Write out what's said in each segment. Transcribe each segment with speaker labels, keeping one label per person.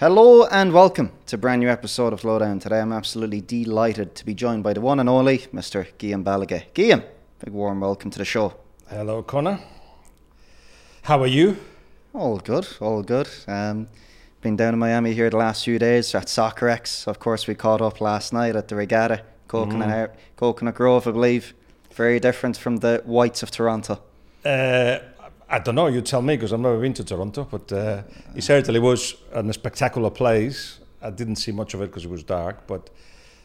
Speaker 1: Hello and welcome to a brand new episode of Lowdown. Today I'm absolutely delighted to be joined by the one and only Mr. Guillem Balague. Guillaume, big warm welcome to the show.
Speaker 2: Hello, Connor. How are you?
Speaker 1: All good, all good. Um, been down in Miami here the last few days at Soccerex. Of course, we caught up last night at the regatta, Coconut, mm. Coconut Grove, I believe. Very different from the Whites of Toronto.
Speaker 2: Uh, I don't know. You tell me because I've never been to Toronto, but uh, it certainly was a spectacular place. I didn't see much of it because it was dark, but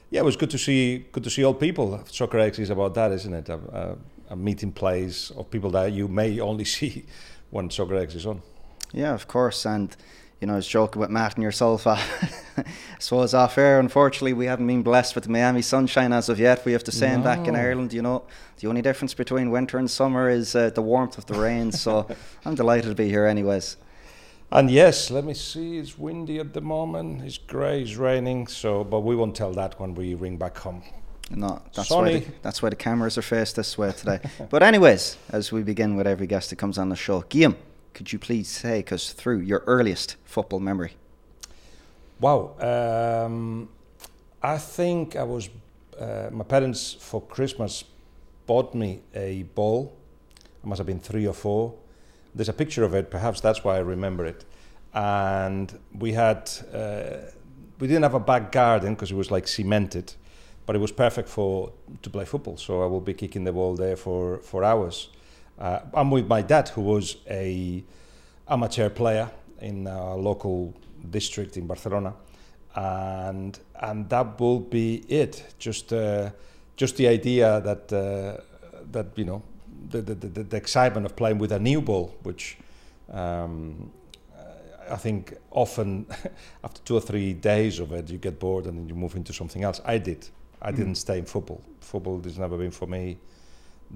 Speaker 2: yeah, it was good to see. Good to see old people. Soccer Soccerex is about that, isn't it? A, a, a meeting place of people that you may only see when Soccerex is on.
Speaker 1: Yeah, of course, and you know, I was joking with Matt and yourself. I suppose off air, unfortunately, we haven't been blessed with the Miami sunshine as of yet. We have to say, no. back in Ireland, you know, the only difference between winter and summer is uh, the warmth of the rain. so I'm delighted to be here, anyways.
Speaker 2: And yes, let me see. It's windy at the moment. It's grey. It's raining. So, but we won't tell that when we ring back home.
Speaker 1: No, that's why the, that's why the cameras are faced this way today. but anyways, as we begin with every guest that comes on the show, Guillem could you please take us through your earliest football memory?
Speaker 2: Wow. Um, I think I was, uh, my parents for Christmas bought me a ball. I must have been three or four. There's a picture of it, perhaps that's why I remember it. And we had, uh, we didn't have a back garden because it was like cemented, but it was perfect for to play football. So I will be kicking the ball there for, for hours. Uh, I'm with my dad, who was a amateur player in a local district in Barcelona, and and that will be it. Just uh, just the idea that uh, that you know the, the, the, the, excitement of playing with a new ball, which um, I think often after two or three days of it, you get bored and then you move into something else. I did. I mm. didn't stay in football. Football has never been for me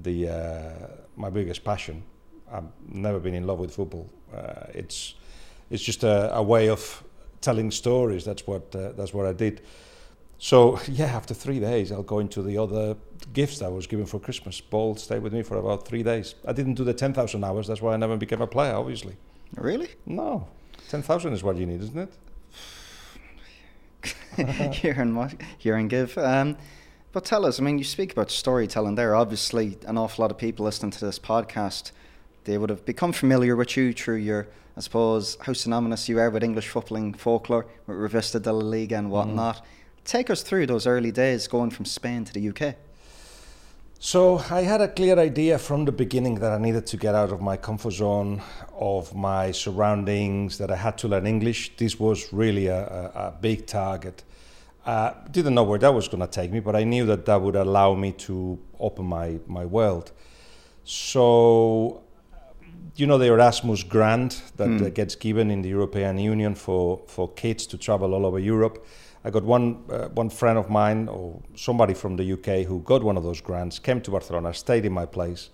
Speaker 2: the uh, my biggest passion. I've never been in love with football. Uh, it's it's just a, a, way of telling stories. That's what uh, that's what I did. So yeah, after three days, I'll go into the other gifts that I was given for Christmas. Ball stayed with me for about three days. I didn't do the ten thousand hours. That's why I never became a player. Obviously.
Speaker 1: Really?
Speaker 2: No, ten thousand is what you need, isn't it?
Speaker 1: here and here and give. Um, but tell us, I mean, you speak about storytelling there. Obviously, an awful lot of people listening to this podcast, they would have become familiar with you through your, I suppose, how synonymous you are with English footballing folklore, with Revista de la Liga and whatnot. Mm. Take us through those early days going from Spain to the UK.
Speaker 2: So I had a clear idea from the beginning that I needed to get out of my comfort zone, of my surroundings, that I had to learn English. This was really a, a, a big target. Uh, didn't know where that was going to take me, but I knew that that would allow me to open my, my world. So, you know, the Erasmus grant that mm. gets given in the European Union for, for kids to travel all over Europe. I got one, uh, one friend of mine or somebody from the UK who got one of those grants, came to Barcelona, stayed in my place.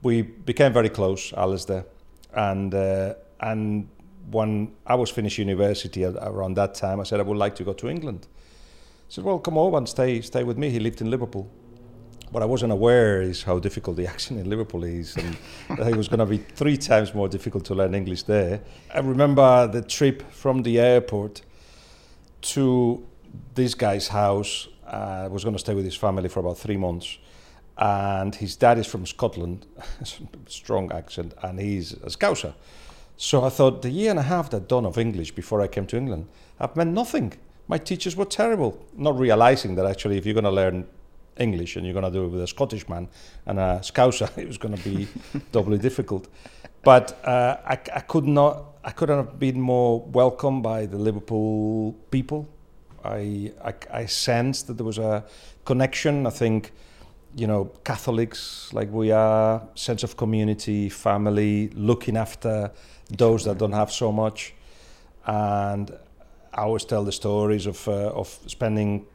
Speaker 2: We became very close, Alistair. And, uh, and when I was finished university around that time, I said I would like to go to England said, well, come over and stay, stay with me. He lived in Liverpool. What I wasn't aware is how difficult the accent in Liverpool is, and it was going to be three times more difficult to learn English there. I remember the trip from the airport to this guy's house. I uh, was going to stay with his family for about three months, and his dad is from Scotland, strong accent, and he's a Scouser. So I thought the year and a half that I'd done of English before I came to England have meant nothing my teachers were terrible, not realizing that actually if you're going to learn English and you're going to do it with a Scottish man and a Scouser, it was going to be doubly difficult. But uh, I, I, could not, I couldn't have been more welcomed by the Liverpool people. I, I, I sensed that there was a connection. I think, you know, Catholics like we are, sense of community, family, looking after those that don't have so much, and I always tell the stories of uh, of spending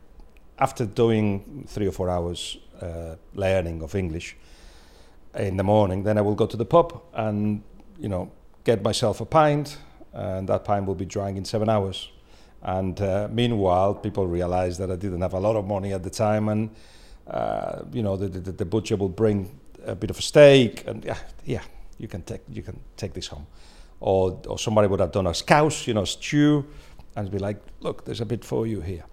Speaker 2: after doing three or four hours uh, learning of English in the morning. Then I will go to the pub and you know get myself a pint, and that pint will be drying in seven hours. And uh, meanwhile, people realize that I didn't have a lot of money at the time, and uh, you know the, the, the butcher will bring a bit of a steak, and yeah, yeah, you can take you can take this home, or or somebody would have done a scouse, you know, stew and be like, look, there's a bit for you here,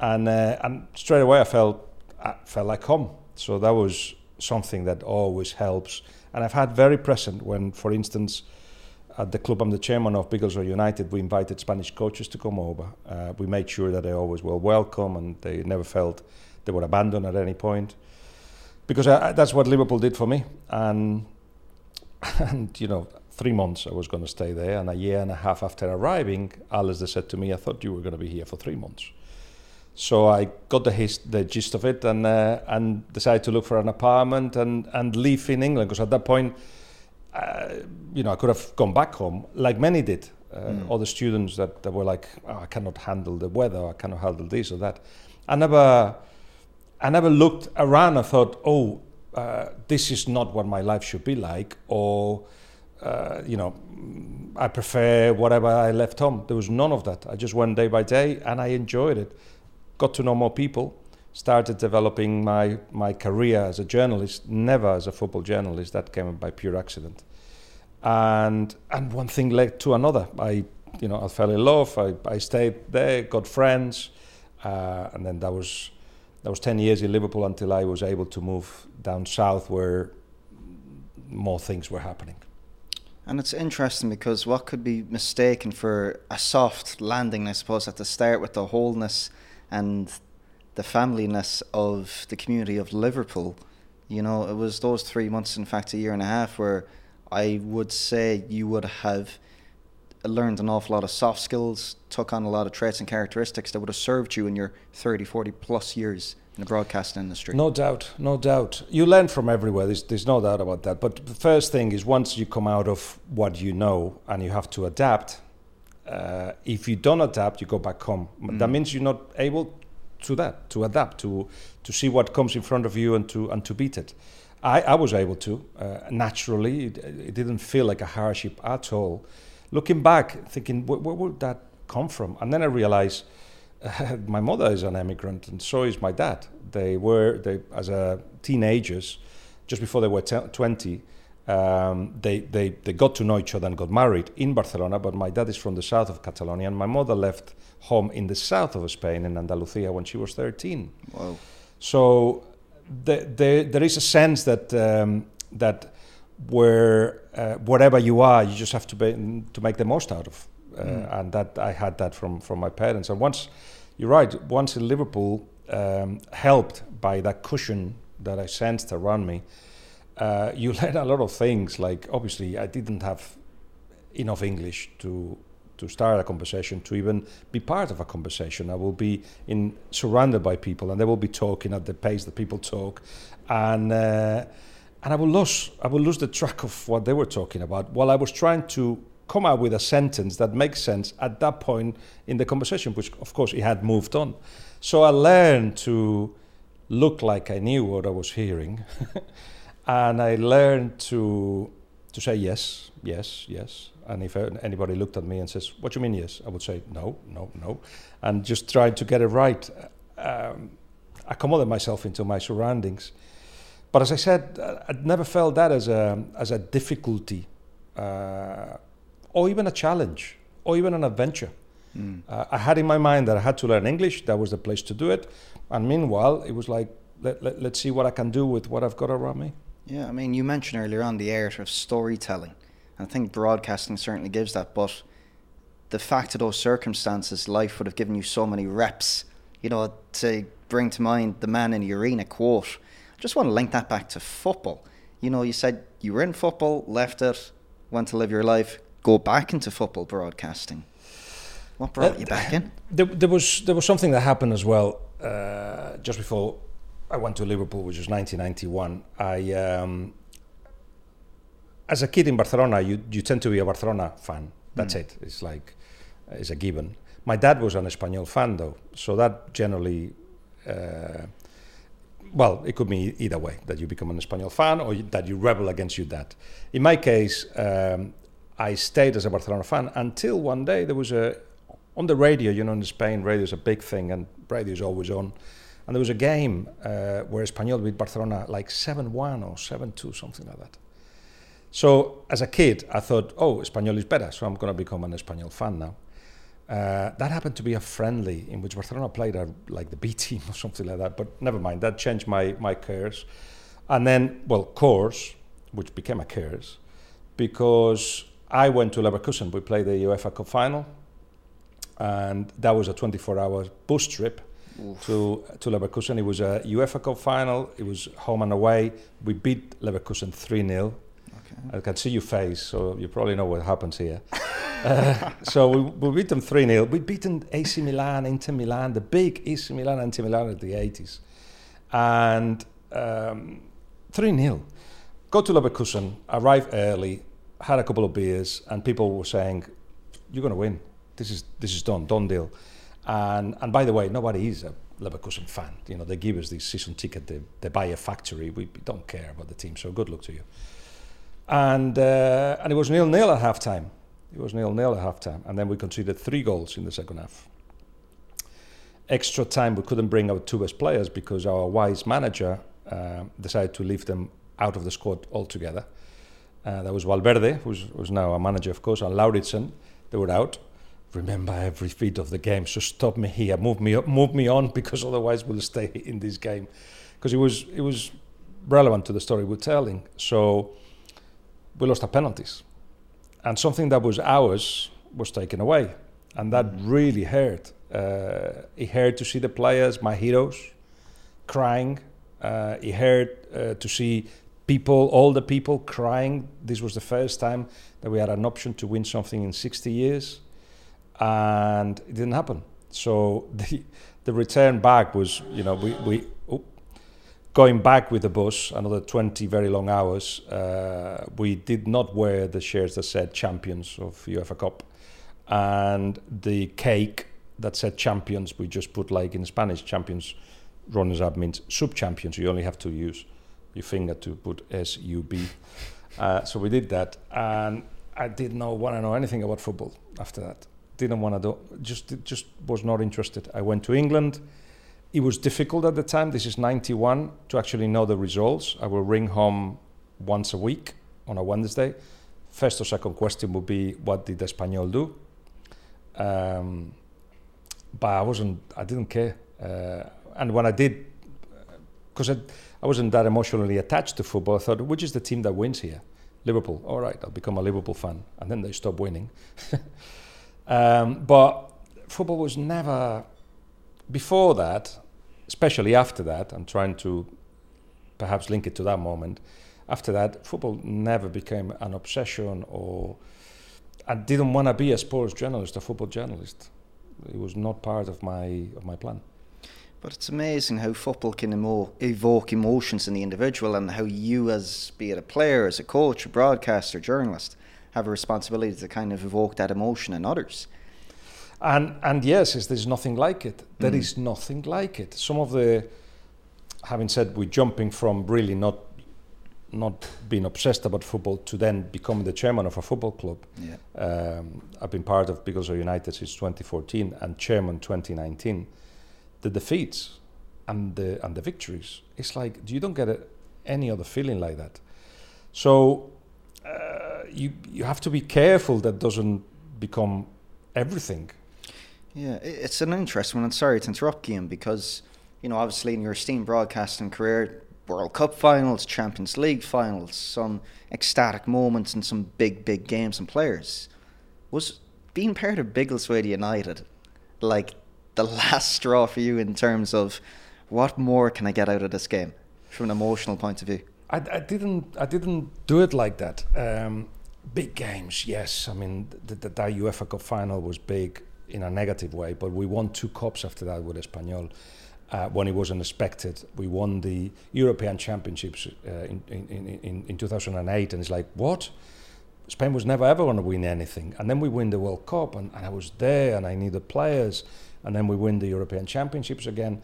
Speaker 2: and uh, and straight away I felt I felt like home. So that was something that always helps, and I've had very present when, for instance. At the club I'm the chairman of, Biggleswade United, we invited Spanish coaches to come over. Uh, we made sure that they always were welcome and they never felt they were abandoned at any point. Because I, that's what Liverpool did for me. And, and you know, three months I was going to stay there. And a year and a half after arriving, Alistair said to me, I thought you were going to be here for three months. So I got the, hist- the gist of it and, uh, and decided to look for an apartment and, and live in England. Because at that point, uh, you know, I could have gone back home, like many did. Uh, mm. Other students that, that were like, oh, I cannot handle the weather, I cannot handle this or that. I never, I never looked around and thought, oh, uh, this is not what my life should be like, or uh, you know, I prefer whatever I left home. There was none of that. I just went day by day and I enjoyed it. Got to know more people, started developing my, my career as a journalist, never as a football journalist. That came by pure accident. And, and one thing led to another. I, you know, I fell in love. I, I stayed there, got friends, uh, and then that was, that was 10 years in Liverpool until I was able to move down south where more things were happening.
Speaker 1: And it's interesting because what could be mistaken for a soft landing, I suppose, at the start with the wholeness and the familyness of the community of Liverpool. You know, it was those three months, in fact, a year and a half, where I would say you would have learned an awful lot of soft skills, took on a lot of traits and characteristics that would have served you in your 30, 40 plus years in the broadcast industry.
Speaker 2: No doubt, no doubt. You learn from everywhere, there's, there's no doubt about that. But the first thing is once you come out of what you know and you have to adapt, uh, if you don't adapt, you go back home. Mm. That means you're not able to that, to adapt, to, to see what comes in front of you and to, and to beat it. I, I was able to, uh, naturally. It, it, didn't feel like a hardship at all. Looking back, thinking, where, where would that come from? And then I realized, my mother is an immigrant, and so is my dad. They were, they, as a teenagers, just before they were 20, um, they, they, they got to know each other and got married in Barcelona, but my dad is from the south of Catalonia, and my mother left home in the south of Spain, in Andalusia, when she was 13.
Speaker 1: Wow.
Speaker 2: So the, the, there is a sense that, um, that where, uh, wherever you are, you just have to, be, to make the most out of uh, mm. and that I had that from from my parents. And once, you're right, once in Liverpool, um, helped by that cushion that I sensed around me, uh, you learn a lot of things. Like obviously, I didn't have enough English to to start a conversation, to even be part of a conversation. I will be in surrounded by people, and they will be talking at the pace that people talk, and. Uh, and I will lose I will lose the track of what they were talking about while I was trying to come out with a sentence that makes sense at that point in the conversation, which of course he had moved on. So I learned to look like I knew what I was hearing, and I learned to to say yes, yes, yes. And if anybody looked at me and says, "What do you mean yes?" I would say no, no, no, and just try to get it right. Um, accommodate myself into my surroundings. But as I said, I'd never felt that as a as a difficulty. Uh, or even a challenge or even an adventure. Mm. Uh, I had in my mind that I had to learn English, that was the place to do it. And meanwhile, it was like, let, let, let's see what I can do with what I've got around me.
Speaker 1: Yeah, I mean, you mentioned earlier on the art of storytelling. I think broadcasting certainly gives that, but the fact of those circumstances, life would have given you so many reps, you know, to bring to mind the man in the arena quote. I just want to link that back to football. You know, you said you were in football, left it, went to live your life, go back into football broadcasting? What brought uh, you back in?
Speaker 2: There, there, was there was something that happened as well uh, just before I went to Liverpool, which was 1991. I um, as a kid in Barcelona, you you tend to be a Barcelona fan. That's mm. it. It's like it's a given. My dad was an Espanyol fan though, so that generally. Uh, well, it could be either way that you become an Espanyol fan or that you rebel against your dad. In my case, um, I stayed as a Barcelona fan until one day there was a on the radio. You know, in Spain, radio is a big thing, and radio is always on. And there was a game uh, where Espanyol beat Barcelona like seven one or seven two, something like that. So as a kid, I thought, oh, Espanyol is better, so I'm going to become an Espanyol fan now. Uh, that happened to be a friendly in which Barcelona played a, like the B team or something like that. But never mind, that changed my my careers. And then, well, course, which became a cares, because I went to Leverkusen. We played the UEFA Cup final, and that was a 24-hour bus trip Oof. to to Leverkusen. It was a UEFA Cup final. It was home and away. We beat Leverkusen 3 0. Okay. I can see your face, so you probably know what happens here. uh, so we, we beat them 3 0. We beaten AC Milan, Inter Milan, the big AC Milan, Inter Milan of the 80s. And um, 3 0. Go to Leverkusen, arrive early, had a couple of beers, and people were saying, You're going to win. This is, this is done, done deal. And, and by the way, nobody is a Leverkusen fan. You know, they give us this season ticket, they, they buy a factory. We don't care about the team, so good luck to you. And, uh, and it was nil nil at half time. It was nil nil at half time. And then we conceded three goals in the second half. Extra time, we couldn't bring our two best players because our wise manager uh, decided to leave them out of the squad altogether. Uh, that was Valverde, who's, who's now a manager, of course, and Lauridsen. They were out remember every feat of the game. So stop me here, move me up, move me on, because otherwise we'll stay in this game. Because it was it was relevant to the story we're telling. So we lost our penalties, and something that was ours was taken away, and that really hurt. Uh, it hurt to see the players, my heroes, crying. Uh, it hurt uh, to see people, all the people crying. This was the first time that we had an option to win something in 60 years and it didn't happen. So the the return back was, you know, we we oh, going back with the bus another 20 very long hours. Uh, we did not wear the shirts that said champions of UEFA Cup, and the cake that said champions we just put like in Spanish champions. Runners up means sub champions. You only have to use your finger to put S U B. Uh, so we did that, and I did not want to know anything about football after that. Didn't want to do just just was not interested. I went to england. It was difficult at the time this is 91 to actually know the results. I will ring home once a week on a wednesday. First or second question would be what did Espanyol do? Um, but i wasn't i didn't care. Uh, and when i did because I, I wasn't that emotionally attached to football i thought which is the team that wins here liverpool all right i'll become a liverpool fan and then they stop winning Um, but football was never, before that, especially after that, I'm trying to perhaps link it to that moment. After that, football never became an obsession or I didn't want to be a sports journalist, a football journalist. It was not part of my of my plan.
Speaker 1: But it's amazing how football can emo- evoke emotions in the individual, and how you, as be it a player, as a coach, a broadcaster, journalist, have a responsibility to kind of evoke that emotion in others.
Speaker 2: And and yes, there's nothing like it. There mm. is nothing like it. Some of the, having said we're jumping from really not not being obsessed about football to then becoming the chairman of a football club. Yeah. Um, I've been part of Beagles United since 2014 and chairman 2019. The defeats and the and the victories, it's like you don't get a, any other feeling like that. So uh, you you have to be careful that doesn't become everything.
Speaker 1: Yeah, it's an interesting one. I'm sorry to interrupt, Guillem, because you know obviously in your esteemed broadcasting career, World Cup finals, Champions League finals, some ecstatic moments, and some big big games and players. Was being part of Biggleswade United like the last straw for you in terms of what more can I get out of this game from an emotional point of view?
Speaker 2: I, I didn't I didn't do it like that. Um, big games, yes. I mean, the, the, that UEFA Cup final was big in a negative way, but we won two cups after that with Espanyol. Uh, when it wasn't expected, we won the European Championships uh, in, in, in, in 2008, and it's like, what? Spain was never ever going to win anything. And then we win the World Cup, and, and I was there, and I knew the players, and then we win the European Championships again.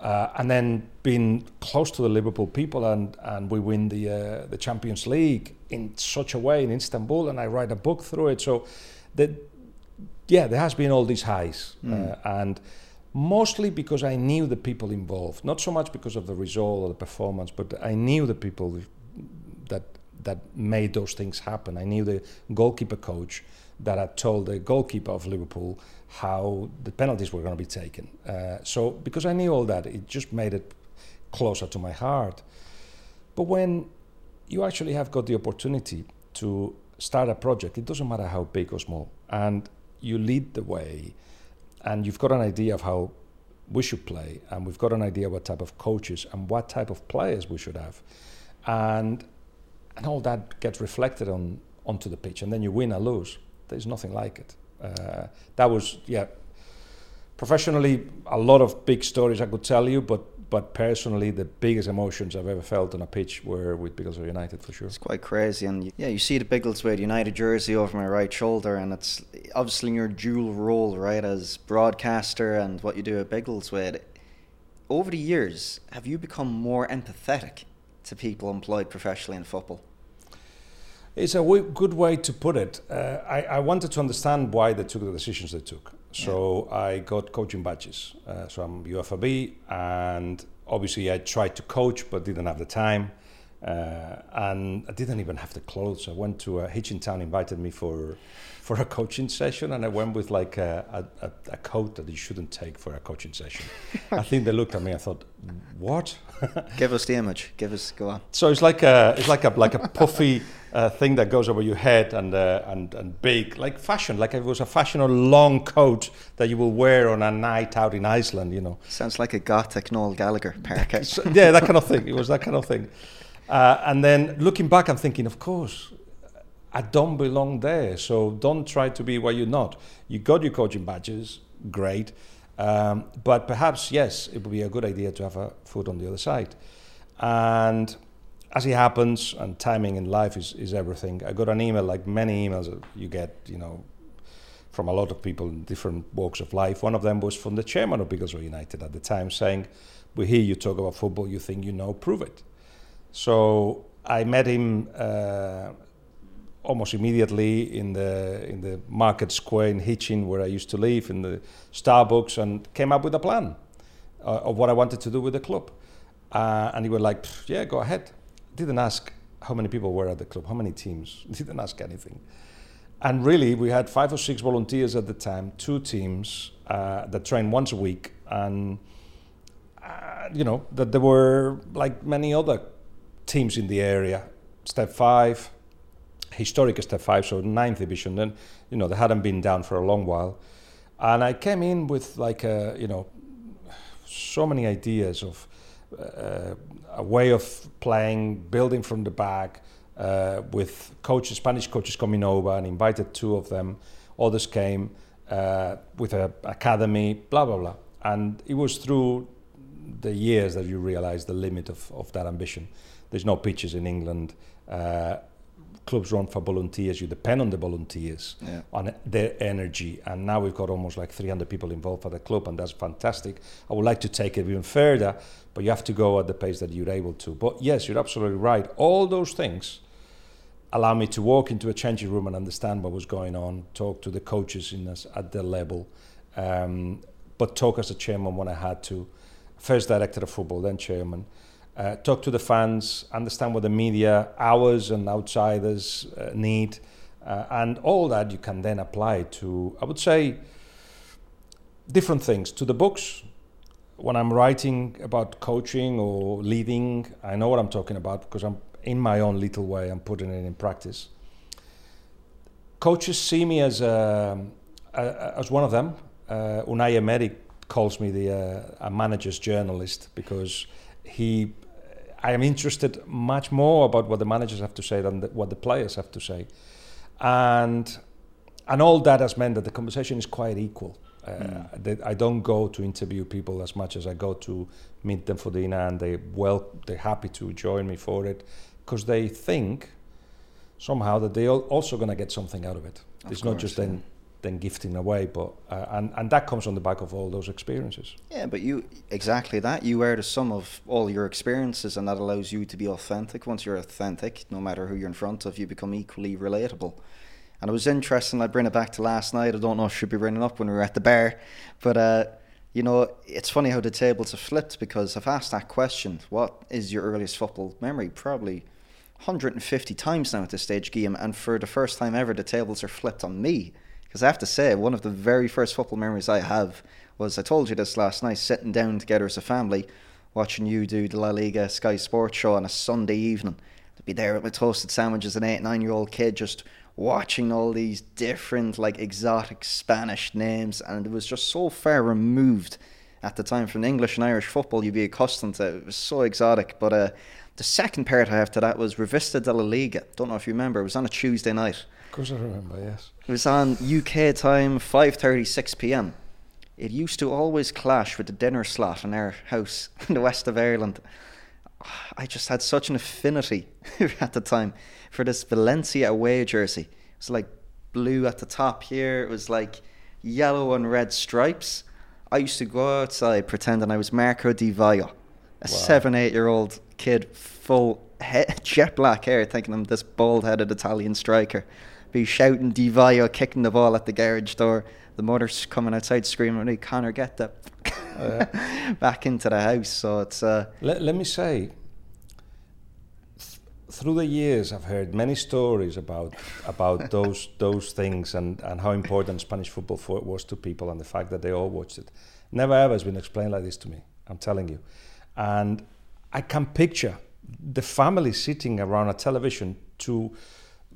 Speaker 2: Uh, and then being close to the Liverpool people, and, and we win the uh, the Champions League in such a way in Istanbul, and I write a book through it. So, that yeah, there has been all these highs, mm. and mostly because I knew the people involved, not so much because of the result or the performance, but I knew the people that that made those things happen. I knew the goalkeeper coach that had told the goalkeeper of Liverpool how the penalties were going to be taken. Uh, so because I knew all that, it just made it closer to my heart. But when you actually have got the opportunity to start a project, it doesn't matter how big or small, and you lead the way, and you've got an idea of how we should play, and we've got an idea what type of coaches and what type of players we should have, and and all that gets reflected on onto the pitch, and then you win or lose. There's nothing like it. Uh, that was yeah. Professionally, a lot of big stories I could tell you, but but personally, the biggest emotions I've ever felt on a pitch were with Biggleswade United for sure.
Speaker 1: It's quite crazy, and yeah, you see the Biggleswade United jersey over my right shoulder, and it's obviously your dual role, right, as broadcaster and what you do at Biggleswade. Over the years, have you become more empathetic to people employed professionally in football?
Speaker 2: It's a w- good way to put it. Uh, I, I, wanted to understand why they took the decisions they took. So yeah. I got coaching badges. Uh, so I'm UEFA B, and obviously I tried to coach, but didn't have the time. Uh, and I didn't even have the clothes. I went to uh, Hitchin Town, invited me for for a coaching session, and I went with like a, a, a coat that you shouldn't take for a coaching session. I think they looked at me. I thought, what?
Speaker 1: Give us the image. Give us. Go on.
Speaker 2: So it's like a it's like a like a puffy uh, thing that goes over your head and uh, and and big, like fashion, like it was a fashion or long coat that you will wear on a night out in Iceland. You know.
Speaker 1: Sounds like a gothic Noel Gallagher parka.
Speaker 2: so, yeah, that kind of thing. It was that kind of thing. Uh, and then looking back, I'm thinking, of course, I don't belong there. So don't try to be what you're not. You got your coaching badges, great. Um, but perhaps, yes, it would be a good idea to have a foot on the other side. And as it happens, and timing in life is, is everything. I got an email, like many emails you get, you know, from a lot of people in different walks of life. One of them was from the chairman of Biggleswade United at the time saying, We hear you talk about football, you think you know, prove it. So I met him uh, almost immediately in the in the market square in Hitchin, where I used to live, in the Starbucks, and came up with a plan uh, of what I wanted to do with the club. Uh, and he was like, "Yeah, go ahead." Didn't ask how many people were at the club, how many teams. Didn't ask anything. And really, we had five or six volunteers at the time, two teams uh, that trained once a week, and uh, you know that there were like many other teams in the area. Step five, historic step five, so ninth division. Then you know they hadn't been down for a long while, and I came in with like a you know so many ideas of uh, a way of playing, building from the back, uh, with coaches, Spanish coaches coming over, and invited two of them. Others came uh, with an academy, blah blah blah, and it was through the years that you realize the limit of, of that ambition. There's no pitches in England. Uh, clubs run for volunteers. You depend on the volunteers, yeah. on their energy. And now we've got almost like 300 people involved for the club, and that's fantastic. I would like to take it even further, but you have to go at the pace that you're able to. But yes, you're absolutely right. All those things allow me to walk into a changing room and understand what was going on, talk to the coaches in this, at their level, um, but talk as a chairman when I had to. First director of football, then chairman uh, talk to the fans, understand what the media, ours and outsiders uh, need, uh, and all that you can then apply to, I would say, different things. To the books, when I'm writing about coaching or leading, I know what I'm talking about because I'm in my own little way, I'm putting it in practice. Coaches see me as, a, a, as one of them. Uh, Unai Emery calls me the, uh, a manager's journalist because he I am interested much more about what the managers have to say than the, what the players have to say, and and all that has meant that the conversation is quite equal. Uh, mm. I don't go to interview people as much as I go to meet them for dinner, and they well they're happy to join me for it because they think somehow that they're also going to get something out of it. Of it's course, not just yeah. then than gifting away. But uh, and and that comes on the back of all those experiences.
Speaker 1: Yeah, but you exactly that. You are the sum of all your experiences, and that allows you to be authentic. Once you're authentic, no matter who you're in front of, you become equally relatable. And it was interesting. I bring it back to last night. I don't know if should be bringing up when we were at the bar, but. Uh, you know, it's funny how the tables have flipped because I've asked that question. What is your earliest football memory? Probably 150 times now at this stage, game, and for the first time ever, the tables are flipped on me. Because I have to say, one of the very first football memories I have was I told you this last night, sitting down together as a family, watching you do the La Liga Sky Sports show on a Sunday evening. To be there with my toasted sandwiches, an eight, nine year old kid just watching all these different, like exotic Spanish names, and it was just so far removed at the time from English and Irish football you'd be accustomed to. It was so exotic. But uh, the second part I have to that was Revista de la Liga. Don't know if you remember. It was on a Tuesday night.
Speaker 2: Of course, I remember. Yes.
Speaker 1: It was on UK time, five thirty, six p.m. It used to always clash with the dinner slot in our house in the west of Ireland. I just had such an affinity at the time for this Valencia away jersey. It was like blue at the top here. It was like yellow and red stripes. I used to go outside pretending I was Marco Di Vaio, a wow. seven, eight year old kid, full jet black hair, thinking I'm this bald headed Italian striker. Be shouting Di Vaio, kicking the ball at the garage door. The mother's coming outside screaming, hey, Connor, get the oh, yeah. back into the house. So it's. Uh,
Speaker 2: let, let me say, through the years, I've heard many stories about about those those things and, and how important Spanish football for, was to people and the fact that they all watched it. Never ever has been explained like this to me. I'm telling you, and I can picture the family sitting around a television to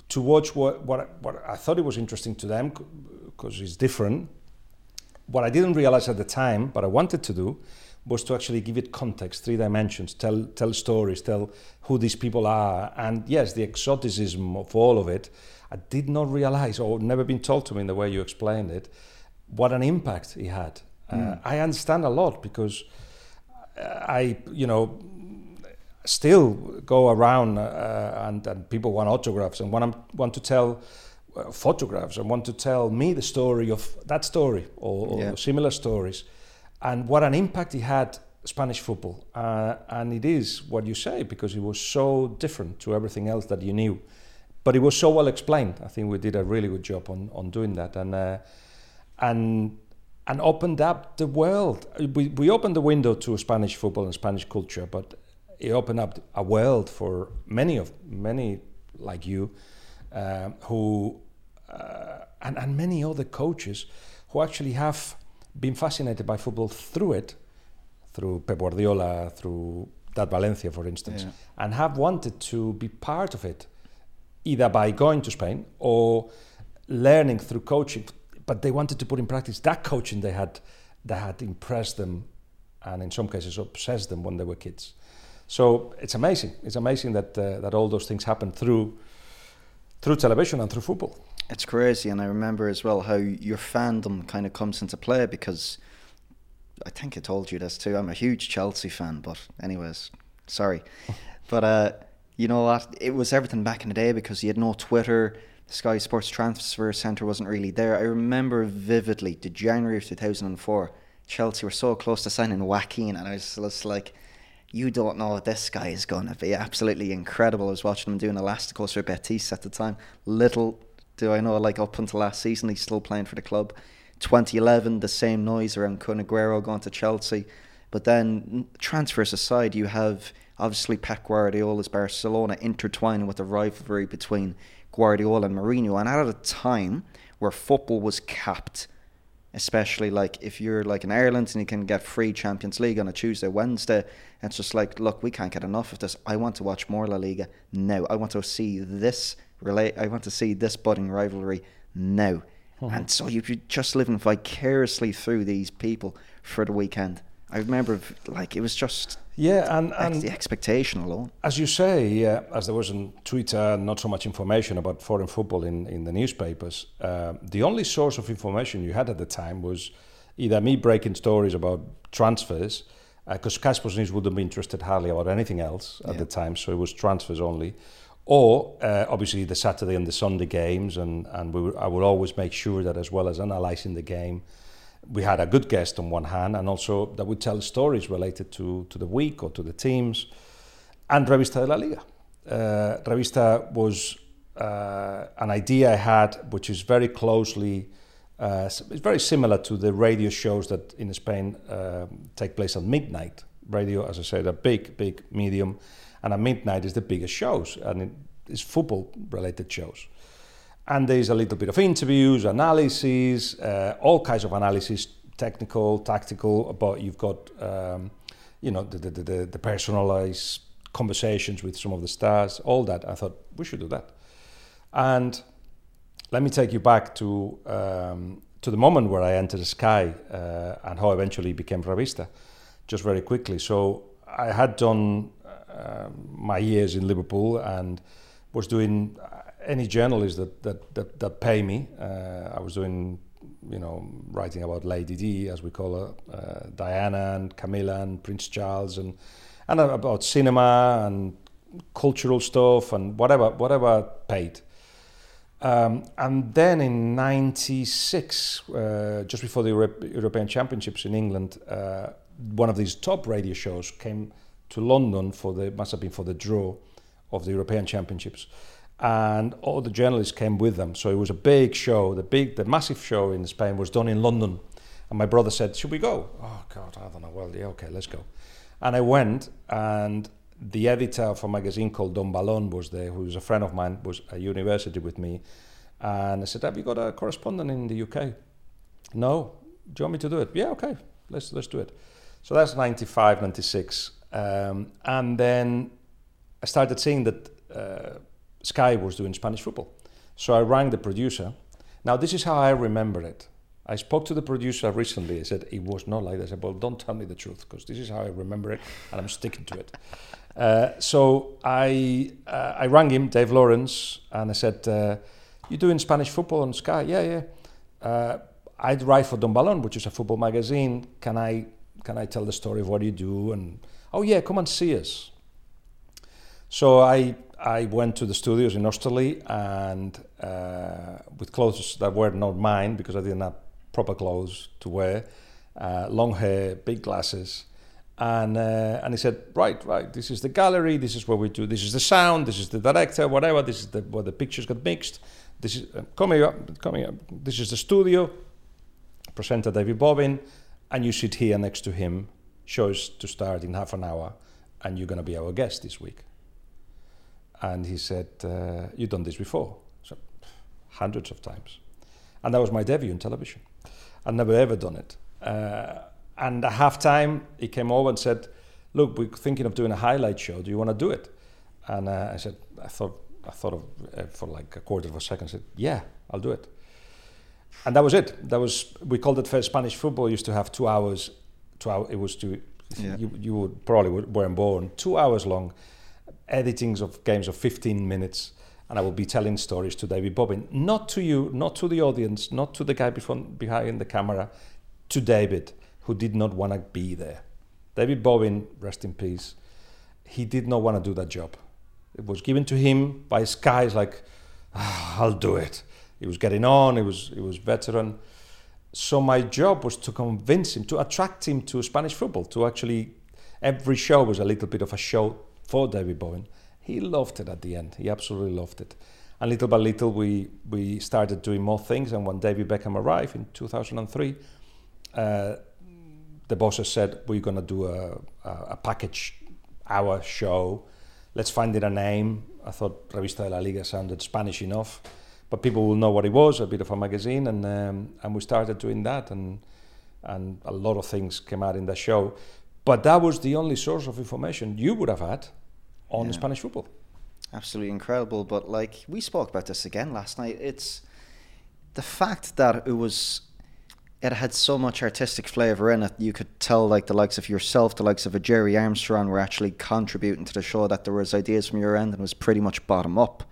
Speaker 2: to watch what what, what I thought it was interesting to them because it's different. What I didn't realize at the time, but I wanted to do, was to actually give it context, three dimensions, tell tell stories, tell who these people are, and yes, the exoticism of all of it. I did not realize, or never been told to me in the way you explained it, what an impact he had. Mm. Uh, hmm. I understand a lot because I, you know, still go around uh, and, and people want autographs and want, want to tell uh, photographs and want to tell me the story of that story or, or yeah. similar stories and what an impact he had Spanish football. Uh, and it is what you say because it was so different to everything else that you knew. But it was so well explained. I think we did a really good job on, on doing that and uh, and and opened up the world. We, we opened the window to Spanish football and Spanish culture, but it opened up a world for many of many like you uh, who uh, and, and many other coaches who actually have been fascinated by football through it, through Pep Guardiola, through that Valencia, for instance, yeah. and have wanted to be part of it, either by going to Spain or learning through coaching. But they wanted to put in practice that coaching they had that had impressed them, and in some cases obsessed them when they were kids. So it's amazing. It's amazing that uh, that all those things happen through through television and through football.
Speaker 1: It's crazy, and I remember as well how your fandom kind of comes into play because I think I told you this too. I'm a huge Chelsea fan, but anyways, sorry, but uh, you know what? It was everything back in the day because you had no Twitter. Sky Sports Transfer Centre wasn't really there. I remember vividly the January of 2004. Chelsea were so close to signing Joaquin, and I was just like, you don't know this guy is going to be absolutely incredible. I was watching him doing Elasticos for Betis at the time. Little do I know, like up until last season, he's still playing for the club. 2011, the same noise around Kun Aguero going to Chelsea. But then, transfers aside, you have obviously Pep Guardiola's Barcelona intertwining with the rivalry between Guardiola and Mourinho. And at a time where football was capped, especially like if you're like in Ireland and you can get free Champions League on a Tuesday, Wednesday, it's just like, look, we can't get enough of this. I want to watch more La Liga now. I want to see this relate. I want to see this budding rivalry now. Mm-hmm. And so you're just living vicariously through these people for the weekend. I remember, like, it was just
Speaker 2: yeah, and, and
Speaker 1: the expectation alone.
Speaker 2: As you say, yeah, as there was on Twitter not so much information about foreign football in, in the newspapers, uh, the only source of information you had at the time was either me breaking stories about transfers, because uh, News wouldn't be interested hardly about anything else at yeah. the time, so it was transfers only, or uh, obviously the Saturday and the Sunday games, and and we I would always make sure that as well as analysing the game, we had a good guest on one hand, and also that would tell stories related to to the week or to the teams, and Revista de la Liga. Uh, Revista was uh, an idea I had, which is very closely. Uh, it's very similar to the radio shows that in Spain uh, take place at midnight. Radio, as I said, a big, big medium and at midnight is the biggest shows, and it is football related shows. And there's a little bit of interviews, analyses, uh, all kinds of analysis, technical, tactical, but you've got, um, you know, the, the, the, the personalized conversations with some of the stars, all that. I thought we should do that. And let me take you back to um, to the moment where I entered Sky uh, and how eventually became Revista, just very quickly. So I had done uh, my years in Liverpool and was doing any journalist that that that, that pay me. Uh, I was doing, you know, writing about Lady Di, as we call her, uh, Diana and Camilla and Prince Charles, and and about cinema and cultural stuff and whatever whatever paid. Um, and then in '96, uh, just before the Euro- European Championships in England, uh, one of these top radio shows came to London for the must have been for the draw of the European Championships, and all the journalists came with them. So it was a big show. The big, the massive show in Spain was done in London, and my brother said, "Should we go?" Oh God, I don't know. Well, yeah, okay, let's go. And I went, and the editor of a magazine called Don Balón was there, who was a friend of mine, was at university with me. And I said, Have you got a correspondent in the UK? No. Do you want me to do it? Yeah, okay, let's, let's do it. So that's 95, 96. Um, and then I started seeing that uh, Sky was doing Spanish football. So I rang the producer. Now, this is how I remember it. I spoke to the producer recently. I said, it was not like that. I said, well, don't tell me the truth because this is how I remember it and I'm sticking to it. Uh, so I, uh, I rang him, Dave Lawrence, and I said, uh, you doing Spanish football on Sky? Yeah, yeah. Uh, I'd write for Don Balón, which is a football magazine. Can I, can I tell the story of what you do? And, oh yeah, come and see us. So I, I went to the studios in Osterley and uh, with clothes that were not mine because I didn't have proper clothes to wear, uh, long hair, big glasses. And, uh, and he said, right, right, this is the gallery, this is where we do, this is the sound, this is the director, whatever, this is the, where the pictures got mixed. This is, come here, come here, this is the studio, presenter David Bobin, and you sit here next to him, shows to start in half an hour, and you're going to be our guest this week. And he said, uh, you've done this before. So, hundreds of times. And that was my debut in television. I'd never ever done it. Uh, and at halftime, he came over and said, "Look, we're thinking of doing a highlight show. Do you want to do it?" And uh, I said, "I thought, I thought of uh, for like a quarter of a second. I said, "Yeah, I'll do it." And that was it. That was we called it first Spanish football. Used to have two hours. Two hours. It was two yeah. you, you would probably weren't born. Two hours long, editings of games of 15 minutes and I will be telling stories to David Bobin, not to you, not to the audience, not to the guy before, behind the camera, to David, who did not want to be there. David Bobin, rest in peace, he did not want to do that job. It was given to him by Sky. It's like, ah, I'll do it. He was getting on. He was he was veteran. So my job was to convince him, to attract him to Spanish football. To actually, every show was a little bit of a show for David Bobin. he loved it at the end. He absolutely loved it. And little by little, we, we started doing more things. And when David Beckham arrived in 2003, uh, the bosses said, We're going to do a, a, a, package hour show. Let's find it a name. I thought Revista de la Liga sounded Spanish enough, but people will know what it was a bit of a magazine. And, um, and we started doing that. And, and a lot of things came out in the show. But that was the only source of information you would have had on yeah. Spanish football.
Speaker 1: Absolutely incredible. But like we spoke about this again last night, it's the fact that it was it had so much artistic flavour in it. You could tell like the likes of yourself, the likes of a Gerry Armstrong were actually contributing to the show that there was ideas from your end and was pretty much bottom up.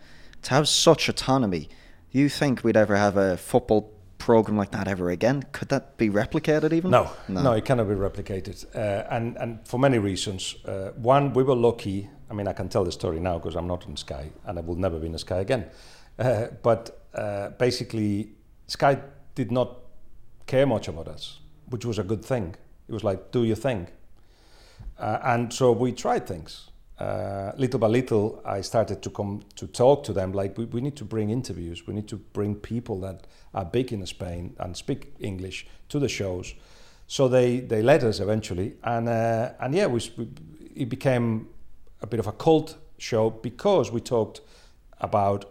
Speaker 1: To have such autonomy, you think we'd ever have a football program like that ever again? Could that be replicated even?
Speaker 2: No, no, no it cannot be replicated, uh, and and for many reasons. Uh, one, we were lucky I mean, I can tell the story now because I'm not in Sky and I will never be in Sky again. Uh, but uh, basically, Sky did not care much about us, which was a good thing. It was like, do your thing. Uh, and so we tried things. Uh, little by little, I started to come to talk to them. Like, we, we need to bring interviews. We need to bring people that are big in Spain and speak English to the shows. So they, they let us eventually. And, uh, and yeah, we, it became a bit of a cult show because we talked about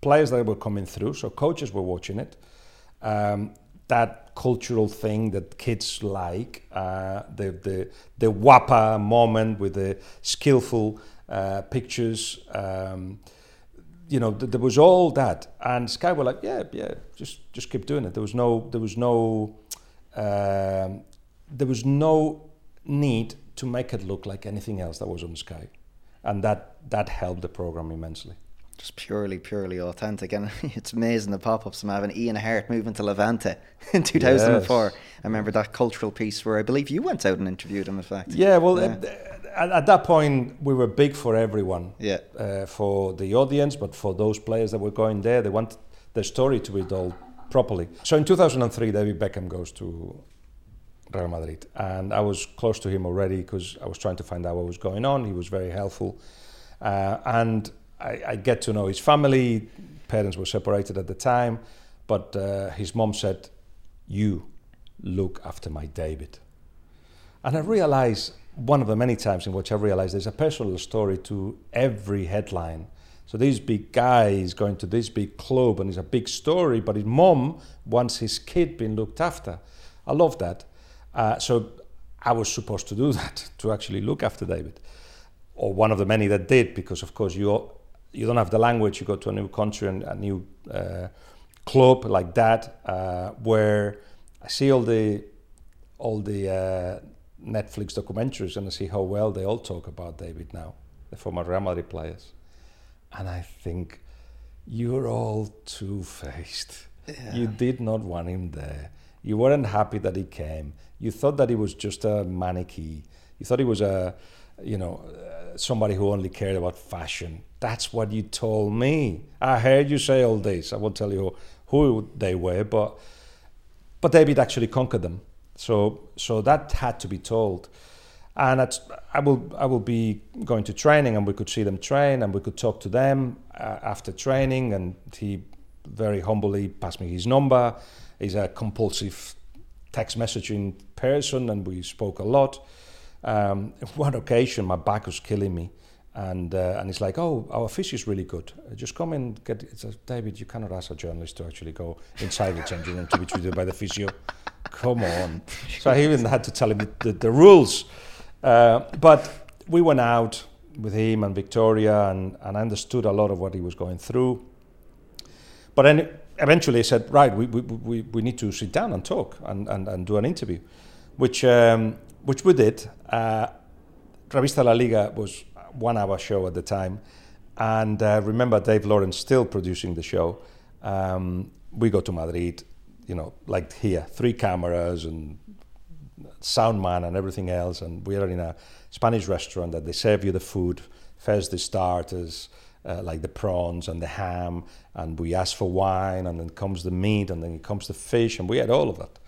Speaker 2: players that were coming through, so coaches were watching it. Um, that cultural thing that kids like, uh, the the the wapa moment with the skillful uh, pictures. Um, you know, th- there was all that, and Sky were like, yeah, yeah, just just keep doing it. There was no, there was no, um, there was no need to make it look like anything else that was on Sky, and that that helped the program immensely
Speaker 1: just purely, purely authentic. And it's amazing the pop ups I'm having. Ian Harte moving to Levante in 2004. Yes. I remember that cultural piece where I believe you went out and interviewed him, in fact.
Speaker 2: Yeah, well, yeah. At, at, that point, we were big for everyone.
Speaker 1: Yeah.
Speaker 2: Uh, for the audience, but for those players that were going there, they want their story to be told properly. So in 2003, David Beckham goes to Real Madrid. And I was close to him already because I was trying to find out what was going on. He was very helpful. Uh, and I, I, get to know his family. Parents were separated at the time, but uh, his mom said, "You look after my David." And I realized one of the many times in which I realized there's a personal story to every headline. So this big guy is going to this big club and it's a big story, but his mom wants his kid being looked after. I love that. Uh, so I was supposed to do that, to actually look after David, or one of the many that did, because of course you you don't have the language, you go to a new country and a new uh, club like that, uh, where I see all the all the uh, Netflix documentaries and I see how well they all talk about David now, the former Real Madrid players, and I think you're all two faced. Yeah. You did not want him there. You weren't happy that he came. You thought that he was just a mannequin. You thought he was a, you know, somebody who only cared about fashion that's what you told me. I heard you say all this. I won't tell you who they were, but but David actually conquered them. So so that had to be told. And I will I will be going to training, and we could see them train, and we could talk to them uh, after training. And he very humbly passed me his number. He's a compulsive text messaging person, and we spoke a lot. Um, one occasion, my back was killing me and uh, and it's like, oh, our fish is really good. Just come and get. It says, David, you cannot ask a journalist to actually go inside the changing room to be treated by the physio. Come on. So I even had to tell him the, the, the rules. Uh, but we went out with him and Victoria, and, and I understood a lot of what he was going through. But then eventually I said, right, we, we, we, we need to sit down and talk and, and, and do an interview, which um, which we did. Uh, Revista La Liga was one hour show at the time. And uh, remember Dave Lawrence still producing the show. Um, we go to Madrid, you know, like here, three cameras and sound man and everything else. And we are in a Spanish restaurant that they serve you the food, first the starters, uh, like the prawns and the ham, and we ask for wine, and then comes the meat, and then comes the fish, and we had all of that.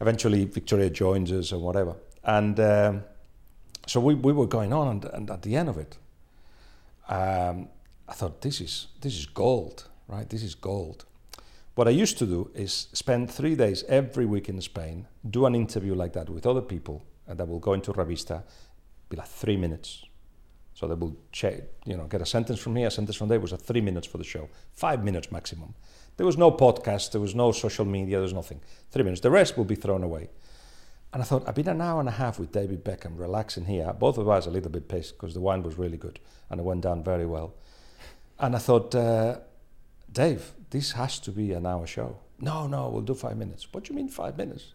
Speaker 2: Eventually, Victoria joins us or whatever. And um, so we, we were going on, and, and at the end of it, um, I thought, this is, this is gold, right? This is gold. What I used to do is spend three days every week in Spain, do an interview like that with other people, and that will go into Revista, be like three minutes. So they will check, you know, get a sentence from here, a sentence from there. It was a three minutes for the show, five minutes maximum. There was no podcast, there was no social media, there was nothing. Three minutes. The rest will be thrown away. And I thought, I've been an hour and a half with David Beckham relaxing here. Both of us a little bit pissed because the wine was really good and it went down very well. And I thought, uh, Dave, this has to be an hour show. No, no, we'll do five minutes. What do you mean five minutes?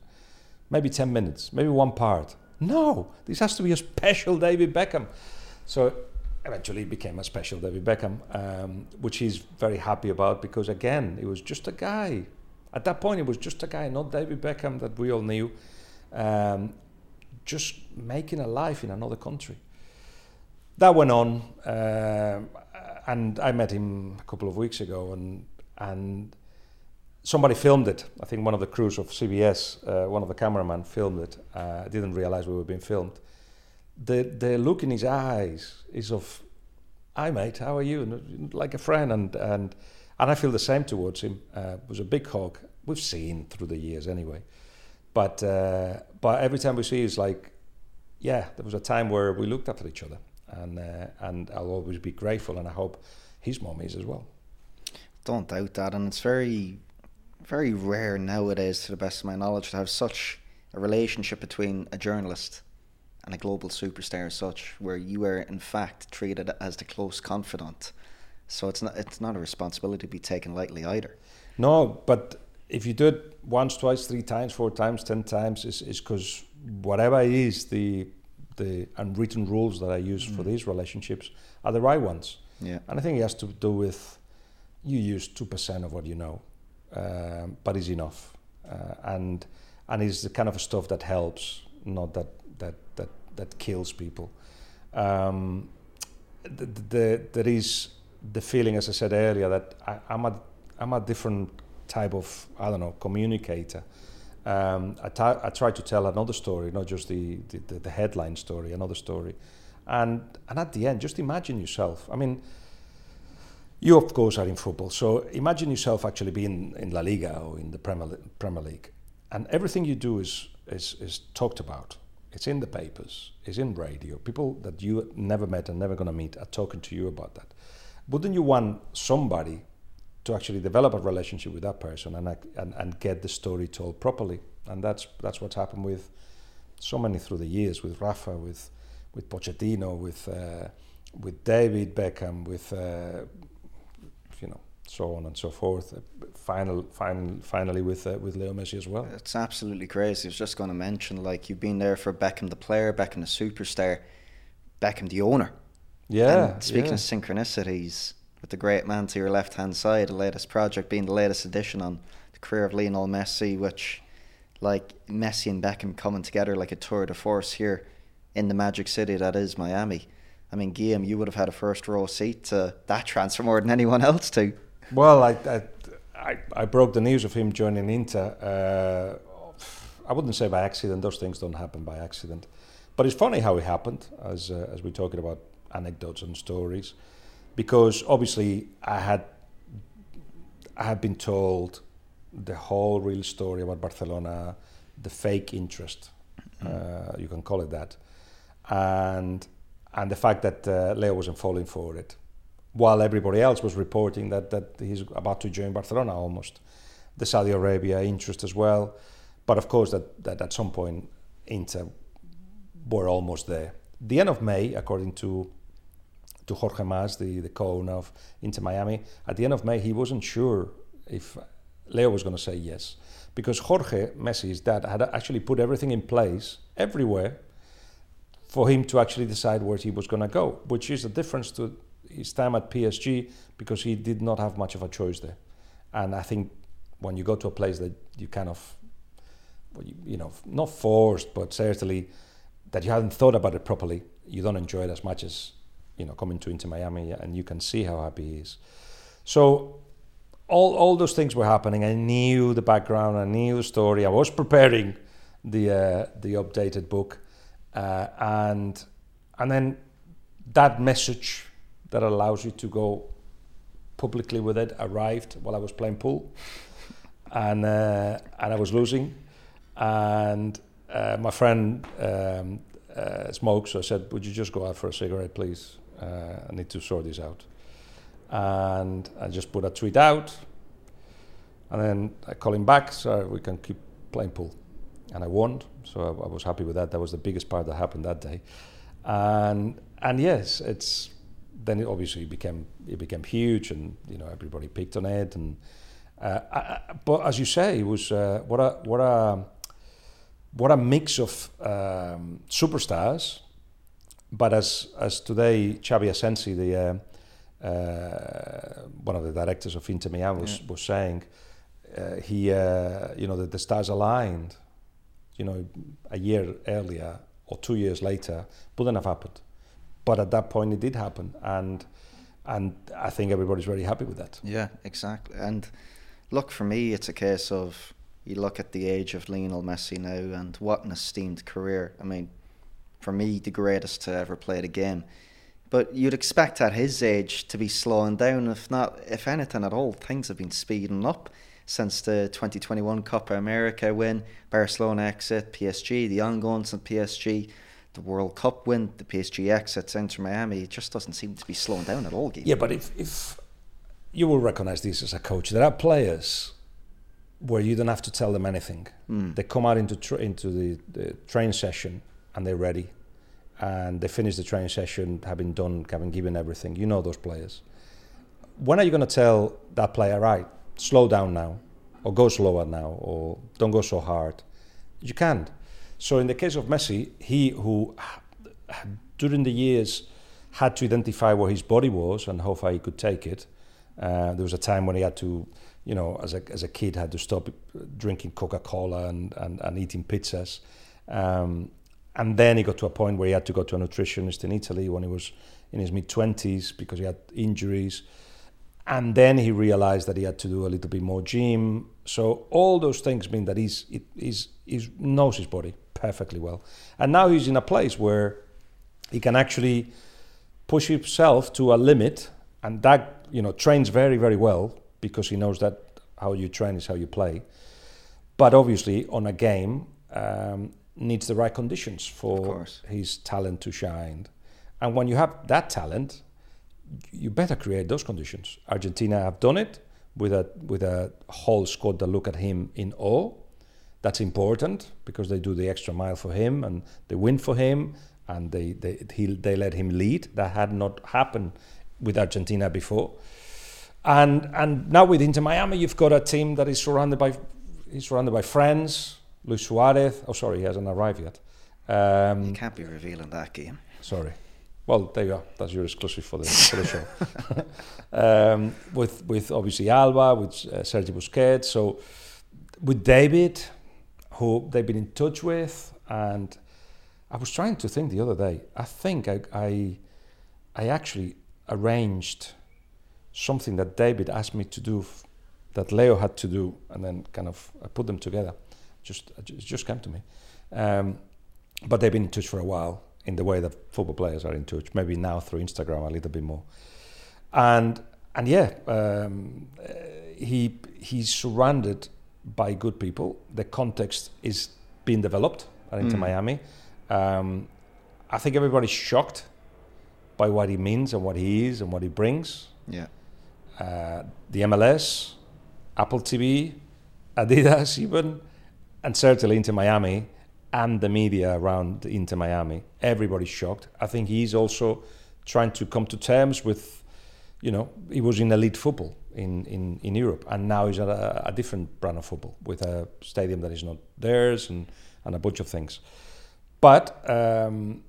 Speaker 2: Maybe 10 minutes, maybe one part. No, this has to be a special David Beckham. So eventually it became a special David Beckham, um, which he's very happy about because, again, it was just a guy. At that point, it was just a guy, not David Beckham that we all knew um, just making a life in another country. That went on, uh, and I met him a couple of weeks ago, and and somebody filmed it. I think one of the crews of CBS, uh, one of the cameramen, filmed it. Uh, didn't realize we were being filmed. The the look in his eyes is of, "Hi mate, how are you?" like a friend, and and and I feel the same towards him. Uh, it was a big hug. We've seen through the years anyway. But uh, but every time we see, it's like, yeah, there was a time where we looked after each other, and uh, and I'll always be grateful, and I hope his mom is as well.
Speaker 1: Don't doubt that, and it's very, very rare nowadays, to the best of my knowledge, to have such a relationship between a journalist and a global superstar as such, where you are in fact treated as the close confidant. So it's not it's not a responsibility to be taken lightly either.
Speaker 2: No, but if you do it once, twice, three times, four times, ten times, is is because whatever it is, the the unwritten rules that I use mm. for these relationships are the right ones.
Speaker 1: Yeah.
Speaker 2: And I think it has to do with you use two percent of what you know, um, but it's enough, uh, and and it's the kind of stuff that helps, not that that that that kills people. Um, the, the, there is the feeling, as I said earlier, that I, I'm a I'm a different type of I don't know communicator. Um, I, t- I try to tell another story, not just the, the, the headline story, another story, and and at the end, just imagine yourself. I mean, you of course are in football, so imagine yourself actually being in La Liga or in the Premier Premier League, and everything you do is is is talked about. It's in the papers. It's in radio. People that you never met and never gonna meet are talking to you about that. Wouldn't you want somebody to actually develop a relationship with that person and, and, and get the story told properly. And that's, that's what's happened with so many through the years, with Rafa, with, with Pochettino, with, uh, with David Beckham, with, uh, you know, so on and so forth. Final, final, finally with uh, with Leo Messi as well.
Speaker 1: It's absolutely crazy. I was just going to mention, like you've been there for Beckham the player, Beckham the superstar, Beckham the owner.
Speaker 2: Yeah.
Speaker 1: And speaking
Speaker 2: yeah.
Speaker 1: of synchronicities, with the great man to your left hand side, the latest project being the latest edition on the career of Lionel Messi, which like Messi and Beckham coming together like a tour de force here in the magic city that is Miami. I mean, Guillem, you would have had a first row seat to that transfer more than anyone else too.
Speaker 2: Well, I, I, I, broke the news of him joining Inter. Uh, I wouldn't say by accident; those things don't happen by accident. But it's funny how it happened, as uh, as we're talking about anecdotes and stories because obviously I had I had been told the whole real story about Barcelona, the fake interest, mm. uh, you can call it that, and and the fact that uh, Leo wasn't falling for it, while everybody else was reporting that that he's about to join Barcelona almost, the Saudi Arabia interest as well, but of course that that at some point Inter were almost there. The end of May, according to to Jorge Mas, the, the co-owner of Inter Miami. At the end of May, he wasn't sure if Leo was going to say yes. Because Jorge, Messi's dad, had actually put everything in place everywhere for him to actually decide where he was going to go, which is a difference to his time at PSG because he did not have much of a choice there. And I think when you go to a place that you kind of, you know, not forced, but certainly that you haven't thought about it properly, you don't enjoy it as much as you know coming to Inter Miami, and you can see how happy he is. So all all those things were happening. I knew the background, I knew the story. I was preparing the uh, the updated book, uh, and and then that message that allows you to go publicly with it arrived while I was playing pool, and uh, and I was losing, and uh, my friend um, uh, so I said, "Would you just go out for a cigarette, please?" Uh, I need to sort this out. And I just put a tweet out, and then I call him back so we can keep playing pool. And I won, so I, I was happy with that. That was the biggest part that happened that day. And and yes, it's then it obviously became it became huge, and you know everybody picked on it. And uh, I, but as you say, it was uh, what a what a what a mix of um, superstars but as as today, Xavi Asensi, the uh, uh, one of the directors of Inter Miami, was, yeah. was saying, uh, he uh, you know that the stars aligned, you know, a year earlier or two years later wouldn't have happened, but at that point it did happen, and and I think everybody's very happy with that.
Speaker 1: Yeah, exactly. And look, for me, it's a case of you look at the age of Lionel Messi now and what an esteemed career. I mean, for me, the greatest to ever play the game. But you'd expect at his age to be slowing down, if not, if anything at all. Things have been speeding up since the 2021 Copa America win, Barcelona exit, PSG, the ongoings in PSG, the World Cup win, the PSG exit, Inter Miami, it just doesn't seem to be slowing down at all.
Speaker 2: Yeah, but if, if you will recognize this as a coach, there are players where you don't have to tell them anything.
Speaker 1: Mm.
Speaker 2: They come out into tra- into the, the training session and they're ready, and they finish the training session having done, having given everything. You know those players. When are you going to tell that player, right, slow down now, or go slower now, or don't go so hard? You can't. So in the case of Messi, he who during the years had to identify where his body was and how far he could take it. Uh, there was a time when he had to, you know, as a, as a kid, had to stop drinking Coca Cola and, and, and eating pizzas. Um, and then he got to a point where he had to go to a nutritionist in Italy when he was in his mid 20s because he had injuries. And then he realized that he had to do a little bit more gym. So all those things mean that he's, he's, he knows his body perfectly well. And now he's in a place where he can actually push himself to a limit and that you know trains very very well because he knows that how you train is how you play but obviously on a game um, needs the right conditions for his talent to shine. And when you have that talent you better create those conditions. Argentina have done it with a with a whole squad that look at him in awe. That's important because they do the extra mile for him and they win for him and they they he, they let him lead. That had not happened with Argentina before. And and now with Inter Miami, you've got a team that is surrounded by he's surrounded by friends. Luis Suarez. Oh, sorry, he hasn't arrived yet.
Speaker 1: Um, you can't be revealing that game.
Speaker 2: Sorry. Well, there you are. That's your exclusive for the for the show. um, with with obviously Alba, with uh, Sergio Busquets. So with David, who they've been in touch with, and I was trying to think the other day. I think I I, I actually arranged something that David asked me to do, that Leo had to do, and then kind of I put them together. Just it just came to me. Um, but they've been in touch for a while in the way that football players are in touch. Maybe now through Instagram a little bit more. And and yeah, um, he he's surrounded by good people. The context is being developed into mm. Miami. Um, I think everybody's shocked by what he means and what he is and what he brings.
Speaker 1: Yeah.
Speaker 2: Uh, the MLS, Apple TV, Adidas, even, and certainly Inter Miami and the media around Inter Miami. Everybody's shocked. I think he's also trying to come to terms with, you know, he was in elite football in, in, in Europe, and now he's at a, a different brand of football with a stadium that is not theirs and, and a bunch of things. But um,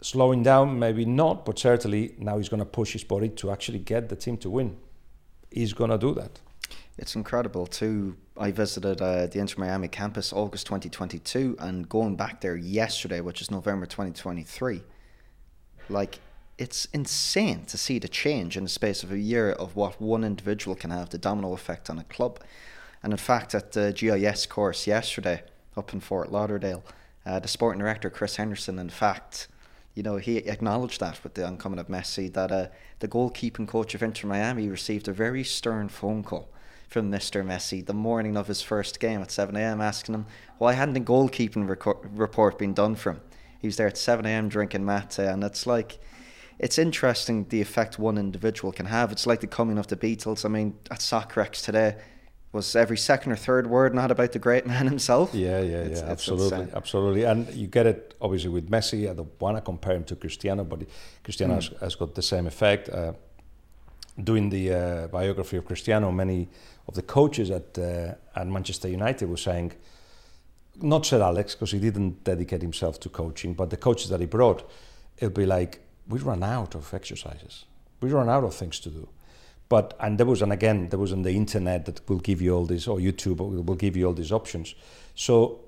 Speaker 2: slowing down, maybe not, but certainly now he's going to push his body to actually get the team to win. He's going to do that.
Speaker 1: It's incredible too. I visited uh, the Inter Miami campus August 2022 and going back there yesterday, which is November 2023. Like, it's insane to see the change in the space of a year of what one individual can have, the domino effect on a club. And in fact, at the GIS course yesterday up in Fort Lauderdale, uh, the sporting director, Chris Henderson, in fact, you know, he acknowledged that with the oncoming of Messi, that uh, the goalkeeping coach of Inter Miami received a very stern phone call from Mr. Messi the morning of his first game at 7 a.m. asking him why hadn't the goalkeeping reco- report been done for him. He was there at 7 a.m. drinking mate, and it's like, it's interesting the effect one individual can have. It's like the coming of the Beatles. I mean, at Soccerex today, was every second or third word not about the great man himself?
Speaker 2: Yeah, yeah, it's, yeah, it's absolutely, insane. absolutely. And you get it obviously with Messi. I don't want to compare him to Cristiano, but Cristiano mm. has, has, got the same effect. Uh, doing the uh, biography of Cristiano, many of the coaches at uh, at Manchester United were saying, not Sir Alex because he didn't dedicate himself to coaching, but the coaches that he brought, it'd be like we run out of exercises, we run out of things to do but and there was and again there was on the internet that will give you all this or YouTube will give you all these options. So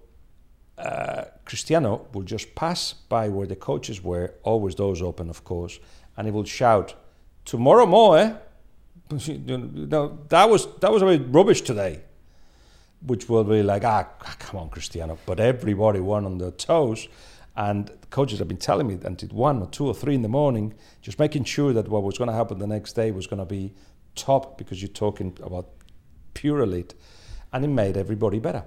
Speaker 2: uh, Cristiano will just pass by where the coaches were, always doors open, of course, and he will shout, "Tomorrow more." Eh? No, that was that was a bit rubbish today, which will be like, ah, come on, Cristiano. But everybody won on their toes, and coaches have been telling me until one or two or three in the morning, just making sure that what was going to happen the next day was going to be top because you're talking about pure elite. And it made everybody better.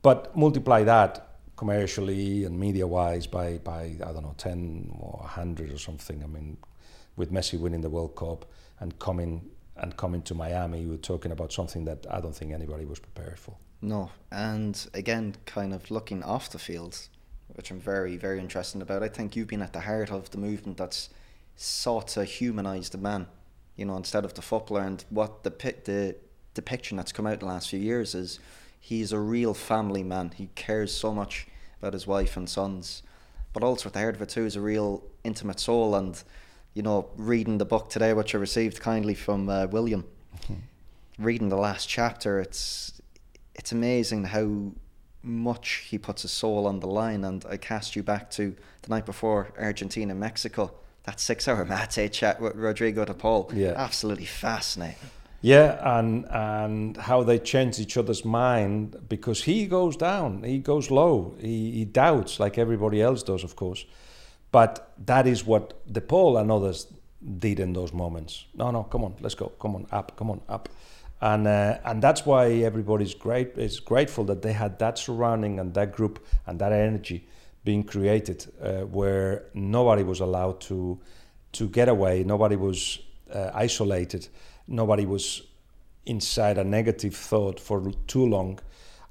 Speaker 2: But multiply that commercially and media wise by, by, I don't know, 10 or 100 or something. I mean, with Messi winning the World Cup and coming and coming to Miami, we were talking about something that I don't think anybody was prepared for.
Speaker 1: No, and again, kind of looking off the field, which I'm very, very interested about. I think you've been at the heart of the movement that's sought to humanise the man, you know, instead of the footballer. And what the the depiction that's come out in the last few years is he's a real family man. He cares so much about his wife and sons, but also at the heart of it too is a real intimate soul. And you know, reading the book today, which I received kindly from uh, Guillem, mm-hmm. reading the last chapter, it's it's amazing how much he puts his soul on the line. And I cast you back to the night before Argentina Mexico. That six-hour mate chat with Rodrigo de Paul. Yeah, absolutely fascinating.
Speaker 2: Yeah, and and how they change each other's mind because he goes down, he goes low, he, he doubts like everybody else does, of course. But that is what De Paul and others did in those moments. No, no, come on, let's go, come on, up, come on, up, and uh, and that's why everybody's great is grateful that they had that surrounding and that group and that energy being created uh, where nobody was allowed to to get away, nobody was uh, isolated nobody was inside a negative thought for too long.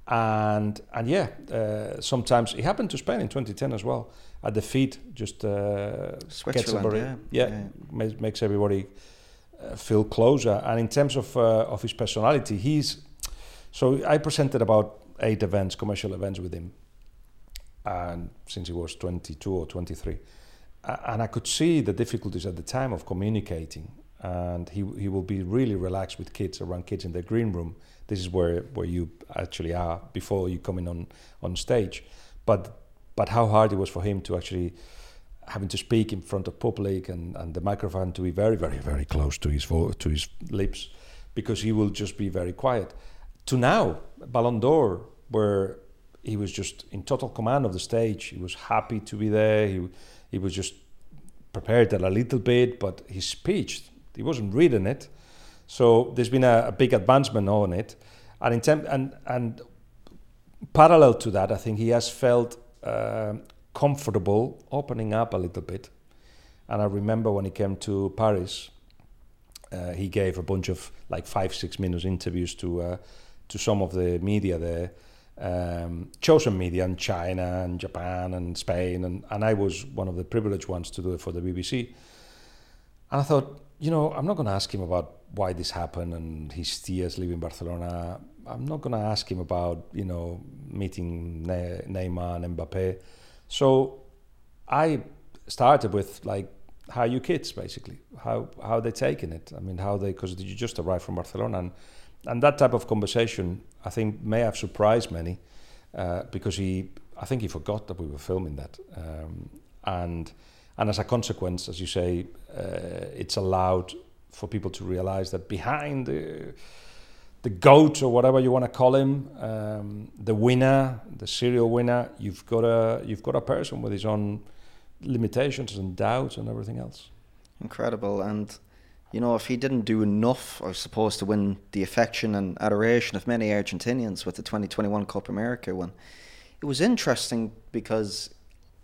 Speaker 2: And and yeah, uh, sometimes it happened to Spain in 2010 as well. At the feet, just uh,
Speaker 1: gets everybody,
Speaker 2: yeah, yeah, yeah. Makes, makes everybody uh, feel closer. And in terms of uh, of his personality, he's so I presented about eight events, commercial events with him, and since he was 22 or 23, and I could see the difficulties at the time of communicating and he he will be really relaxed with kids around kids in the green room. This is where where you actually are before you come in on on stage, but but how hard it was for him to actually having to speak in front of public and, and the microphone to be very very very close to his vo- to his lips because he will just be very quiet to now Ballon d'Or where he was just in total command of the stage he was happy to be there he he was just prepared a little bit but his speech he wasn't reading it. So there's been a, a big advancement on it. And, in and, and parallel to that, I think he has felt uh, comfortable opening up a little bit. And I remember when he came to Paris, uh, he gave a bunch of like five, six minutes interviews to uh, to some of the media there, um, chosen media in China and Japan and Spain, and, and I was one of the privileged ones to do it for the BBC. And I thought, you know, I'm not going to ask him about why this happened and his tears leaving Barcelona. I'm not going to ask him about, you know, meeting ne- Neymar and Mbappe. So I started with like, how you kids basically? How how they taking it? I mean, how they because you just arrived from Barcelona and and that type of conversation I think may have surprised many uh, because he I think he forgot that we were filming that um, and and as a consequence, as you say, uh, it's allowed for people to realize that behind the the goat or whatever you want to call him, um, the winner, the serial winner, you've got a you've got a person with his own limitations and doubts and everything else.
Speaker 1: Incredible, and you know if he didn't do enough, I suppose, to win the affection and adoration of many Argentinians with the 2021 Copa America win, it was interesting because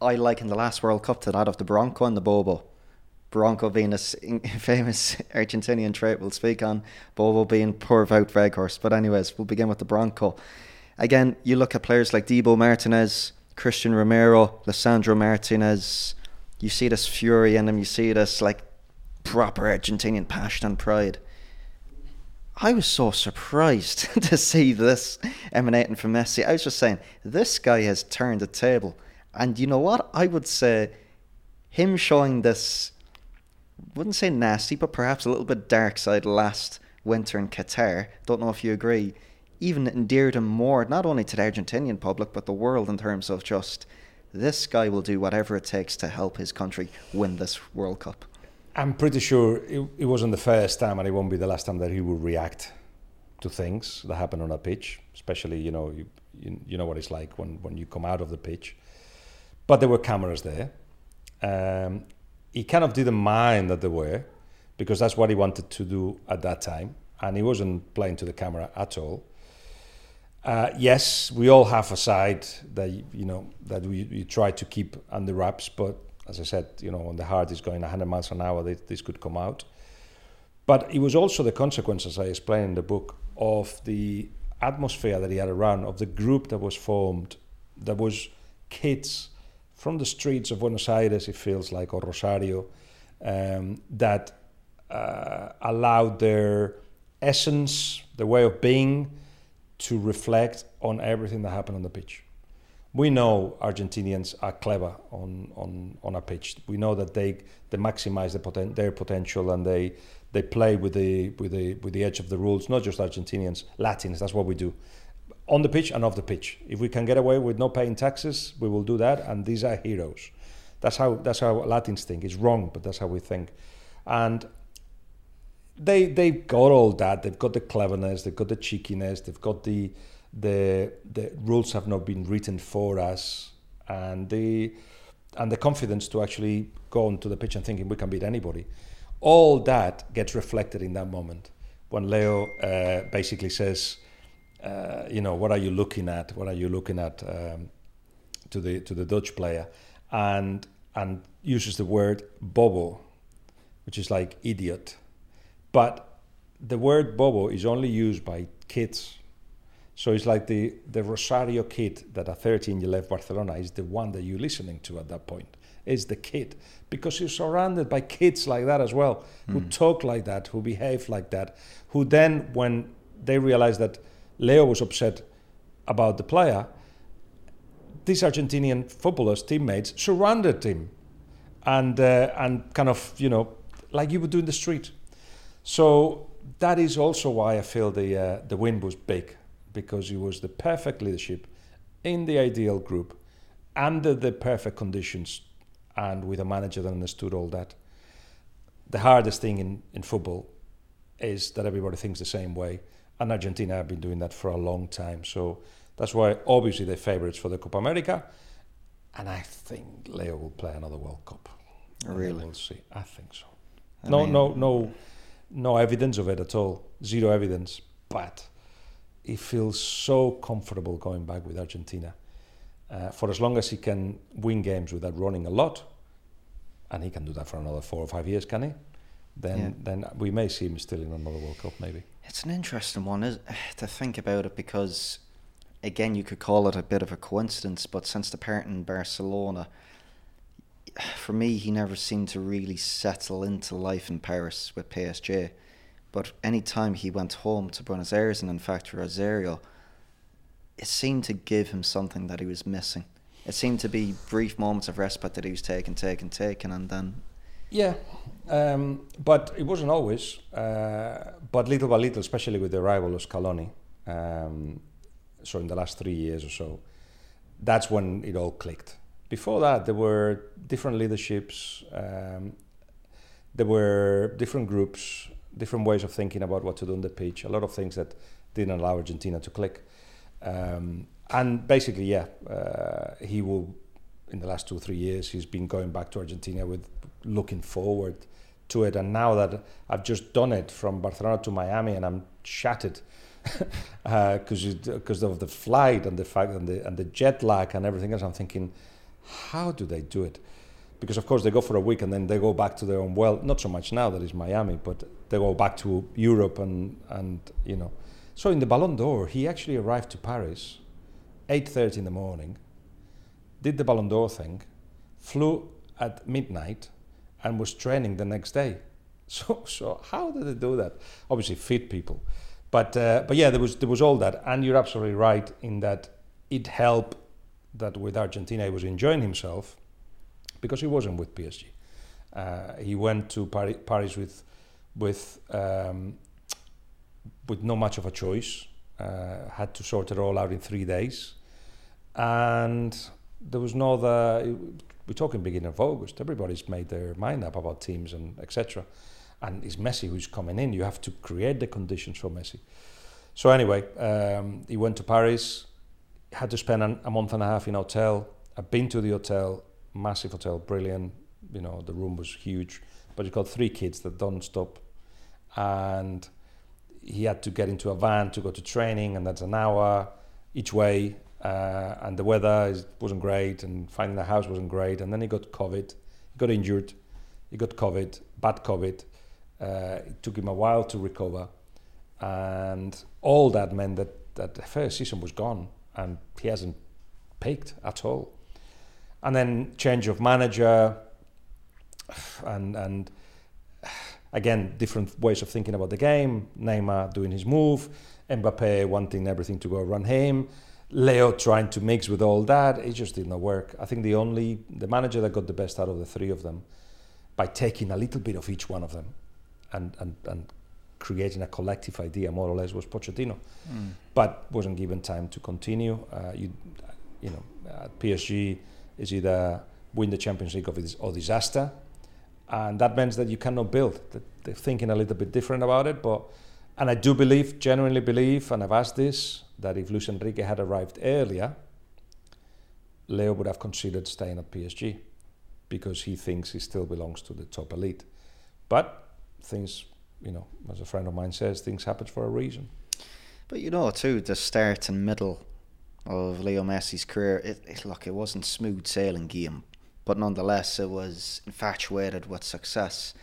Speaker 1: I liken the last World Cup to that of the Bronco and the Bobo. Bronco being a famous Argentinian trait we'll speak on, Bobo being poor Wout Weghorst. But anyways, we'll begin with the Bronco. Again, you look at players like Dibu Martinez, Cristian Romero, Lisandro Martinez. You see this fury in them. You see this like proper Argentinian passion and pride. I was so surprised to see this emanating from Messi. I was just saying, this guy has turned the table. And you know what? I would say him showing this, wouldn't say nasty, but perhaps a little bit dark side last winter in Qatar. Don't know if you agree. Even endeared him more, not only to the Argentinian public, but the world in terms of just this guy will do whatever it takes to help his country win this World Cup.
Speaker 2: I'm pretty sure it, it wasn't the first time, and it won't be the last time that he will react to things that happen on a pitch. Especially, you know, you, you, you know what it's like when, when you come out of the pitch but there were cameras there. Um, he kind of didn't mind that there were, because that's what he wanted to do at that time, and he wasn't playing to the camera at all. Uh, yes, we all have a side that you know that we, we try to keep under wraps, but as I said, you know, when the heart is going 100 miles an hour, this, this could come out. But it was also the consequence, as I explain in the book, of the atmosphere that he had around, of the group that was formed, that was kids from the streets of Buenos Aires, it feels like, or Rosario, um, that uh, allowed their essence, their way of being, to reflect on everything that happened on the pitch. We know Argentinians are clever on, on, on a pitch. We know that they, they maximize the poten- their potential and they, they play with the, with, the, with the edge of the rules, not just Argentinians, Latins, that's what we do. On the pitch and off the pitch. If we can get away with not paying taxes, we will do that, and these are heroes. That's how, that's how Latins think. It's wrong, but that's how we think. And they they've got all that. They've got the cleverness. They've got the cheekiness. They've got the the the rules have not been written for us, and the and the confidence to actually go onto the pitch and thinking we can beat anybody. All that gets reflected in that moment when Leo uh, basically says, uh, you know, what are you looking at? What are you looking at um, to the to the Dutch player, and and uses the word bobo, which is like idiot but the word bobo is only used by kids. So it's like the, the Rosario kid that at 13 you left Barcelona is the one that you're listening to at that point. Is the kid. Because you're surrounded by kids like that as well, mm. who hmm. talk like that, who behave like that, who then, when they realize that Leo was upset about the player, these Argentinian footballers, teammates, surrounded him and, uh, and kind of, you know, like you would do in the street. So that is also why I feel the uh, the win was big because it was the perfect leadership in the ideal group under the perfect conditions and with a manager that understood all that. The hardest thing in, in football is that everybody thinks the same way. And Argentina have been doing that for a long time. So that's why obviously they're favourites for the Copa America. And I think Leo will play another World Cup.
Speaker 1: Really?
Speaker 2: We'll see. I think so. I no, mean, no, no no evidence of it at all, zero evidence. But he feels so comfortable going back with Argentina. Uh, for as long as he can win games without running a lot, and he can do that for another four or five years, can he? Then, yeah. then we may see him still in another World Cup, maybe.
Speaker 1: It's an interesting one is, to think about it because, again, you could call it a bit of a coincidence, but since the part in Barcelona, for me, he never seemed to really settle into life in Paris with PSG. But any time he went home to Buenos Aires and in fact Rosario, it seemed to give him something that he was missing. It seemed to be brief moments of respite that he was taking, taking, taking, and then.
Speaker 2: Yeah, um, but it wasn't always. Uh, but little by little, especially with the arrival of Scaloni, um, so in the last three years or so, that's when it all clicked before that, there were different leaderships, um, there were different groups, different ways of thinking about what to do on the pitch, a lot of things that didn't allow Argentina to click. Um, and basically, yeah, uh, he will, in the last two or three years, he's been going back to Argentina with looking forward to it. And now that I've just done it from Barcelona to Miami and I'm shattered because uh, because of the flight and the fact and the, and the jet lag and everything else, I'm thinking, how do they do it? Because of course they go for a week and then they go back to their own well. Not so much now that it's Miami, but they go back to Europe and and you know. So in the Ballon d'Or, he actually arrived to Paris, 8:30 in the morning, did the Ballon d'Or thing, flew at midnight, and was training the next day. So so how did they do that? Obviously fit people, but uh, but yeah, there was there was all that, and you're absolutely right in that it helped that with Argentina he was enjoying himself because he wasn't with PSG. Uh, he went to Paris, Paris with with um, with not much of a choice. Uh, had to sort it all out in three days, and there was no other. We're talking beginning of August. Everybody's made their mind up about teams and etc. And it's Messi who's coming in. You have to create the conditions for Messi. So anyway, um, he went to Paris had to spend an, a month and a half in hotel. I've been to the hotel, massive hotel, brilliant. You know, the room was huge, but he's got three kids that don't stop, and he had to get into a van to go to training, and that's an hour. each way, uh, and the weather wasn't great, and finding the house wasn't great. And then he got COVID, he got injured, he got COVID, bad COVID. Uh, it took him a while to recover, and all that meant that that the first season was gone, and he hasn't peaked at all. And then change of manager, and and again different ways of thinking about the game. Neymar doing his move, Mbappe wanting everything to go around him, Leo trying to mix with all that. It just did not work. I think the only the manager that got the best out of the three of them by taking a little bit of each one of them and and, and creating a collective idea more or less was Pochettino, mm. but wasn't given time to continue. Uh, you you know at PSG is either win the Champions League or disaster and that means that you cannot build. They're thinking a little bit different about it, but and I do believe, genuinely believe, and I've asked this, that if Luis Enrique had arrived earlier, Leo would have considered staying at PSG because he thinks he still belongs to the top elite. But things, you know, as a friend of mine says, things happen for a reason.
Speaker 1: But you know, too, the start and middle of Leo Messi's career, it, it look, it wasn't smooth sailing game but nonetheless, it was infatuated with success.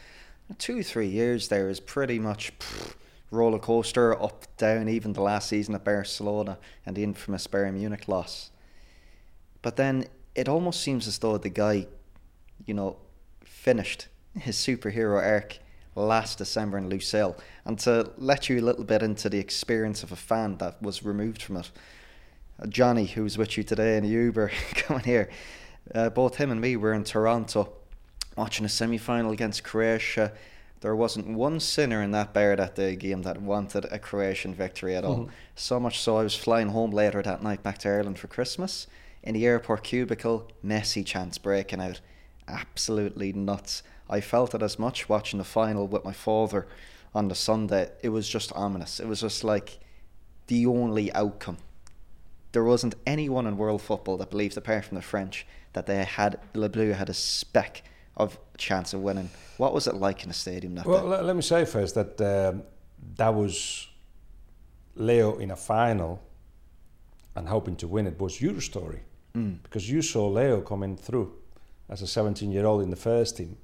Speaker 1: Two, three years there is pretty much pff, roller coaster, up, down, even the last season at Barcelona and the infamous Bayern Munich loss. But then it almost seems as though the guy, you know, finished his superhero arc last December in Lusail. And to let you a little bit into the experience of a fan that was removed from it, Johnny, who's with you today in the Uber coming here, uh, both him and me were in Toronto watching a semi final against Croatia. There wasn't one sinner in that bar that day game that wanted a Croatian victory at all. Mm-hmm. So much so, I was flying home later that night back to Ireland for Christmas. In the airport cubicle, Messi chants breaking out. Absolutely nuts. I felt it as much watching the final with my father on the Sunday. It was just ominous. It was just like the only outcome. There wasn't anyone in world football that believed, apart from the French, that they had Le Bleu had a speck of chance of winning. What was it like in the stadium that
Speaker 2: well,
Speaker 1: day?
Speaker 2: Well, let me say first that um, that was Leo in a final and hoping to win it was your story mm. because you saw Leo coming through as a 17 year old in the first team.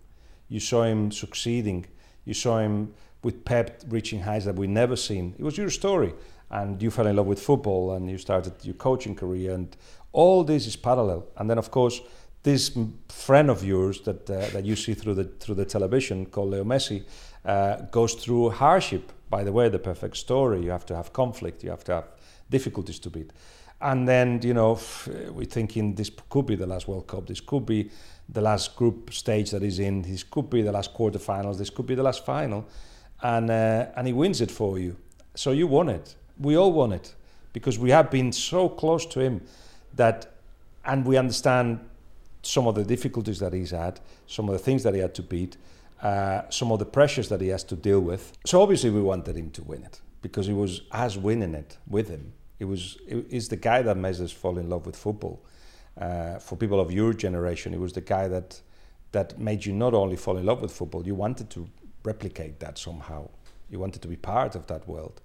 Speaker 2: You saw him succeeding. You saw him with Pep reaching heights that we never seen. It was your story, and you fell in love with football, and you started your coaching career, and all this is parallel. And then, of course, this friend of yours that uh, that you see through the through the television called Leo Messi uh, goes through hardship. By the way, the perfect story. You have to have conflict. You have to have difficulties to beat. And then you know we're thinking this could be the last World Cup. This could be the last group stage that he's in. This could be the last quarterfinals. This could be the last final, and uh, and he wins it for you. So you won it. We all won it because we have been so close to him that, and we understand some of the difficulties that he's had, some of the things that he had to beat, uh, some of the pressures that he has to deal with. So obviously we wanted him to win it because he was as winning it with him. He was he's the guy that made us fall in love with football. Uh, for people of your generation, he was the guy that that made you not only fall in love with football, you wanted to replicate that somehow. You wanted to be part of that world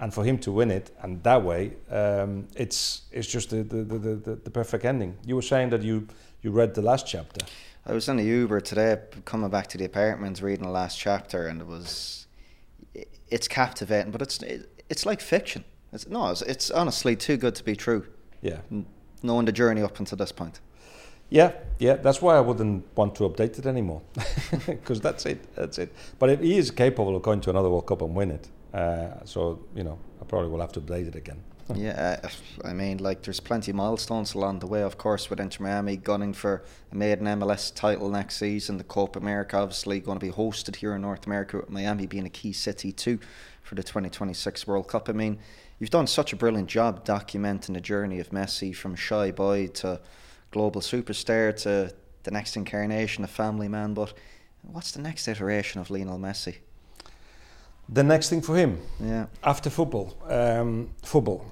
Speaker 2: and for him to win it and that way um, it's it's just the the, the, the, the perfect ending you were saying that you you read the last chapter.
Speaker 1: I was in the uber today coming back to the apartment reading the last chapter and it was it's captivating but it's it's like fiction. It's no it's, it's honestly too good to be true.
Speaker 2: Yeah.
Speaker 1: Knowing the journey up until this point.
Speaker 2: Yeah, yeah, that's why I wouldn't want to update it anymore, because that's it, that's it. But he is capable of going to another World Cup and win it, uh, so you know, I probably will have to update it again.
Speaker 1: Yeah, I mean, like there's plenty of milestones along the way. Of course, with Inter Miami gunning for a maiden MLS title next season, the Copa America obviously going to be hosted here in North America, with Miami being a key city too for the 2026 World Cup. I mean, you've done such a brilliant job documenting the journey of Messi from shy boy to global superstar to the next incarnation of family man. But what's the next iteration of Lionel Messi?
Speaker 2: The next thing for him,
Speaker 1: yeah,
Speaker 2: after football, um, football,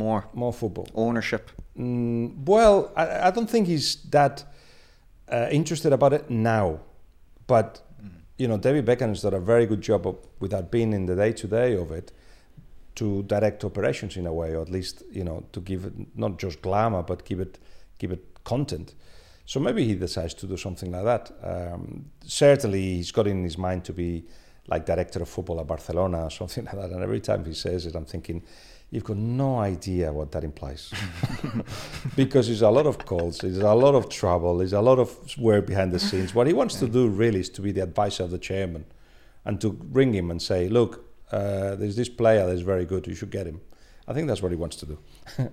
Speaker 1: more,
Speaker 2: more football,
Speaker 1: ownership.
Speaker 2: Mm, well, I, I, don't think he's that uh, interested about it now, but mm. you know, David Beckham has done a very good job of, without being in the day to day of it, to direct operations in a way, or at least you know to give it not just glamour, but give it give it content. So maybe he decides to do something like that. Um, certainly, he's got in his mind to be like director of football at Barcelona or something like that. And every time he says it, I'm thinking, you've got no idea what that implies. because there's a lot of calls, there's a lot of trouble, there's a lot of work behind the scenes. What he wants to do really is to be the advisor of the chairman and to ring him and say, look, uh, there's this player that's very good, you should get him. I think that's what he wants to do.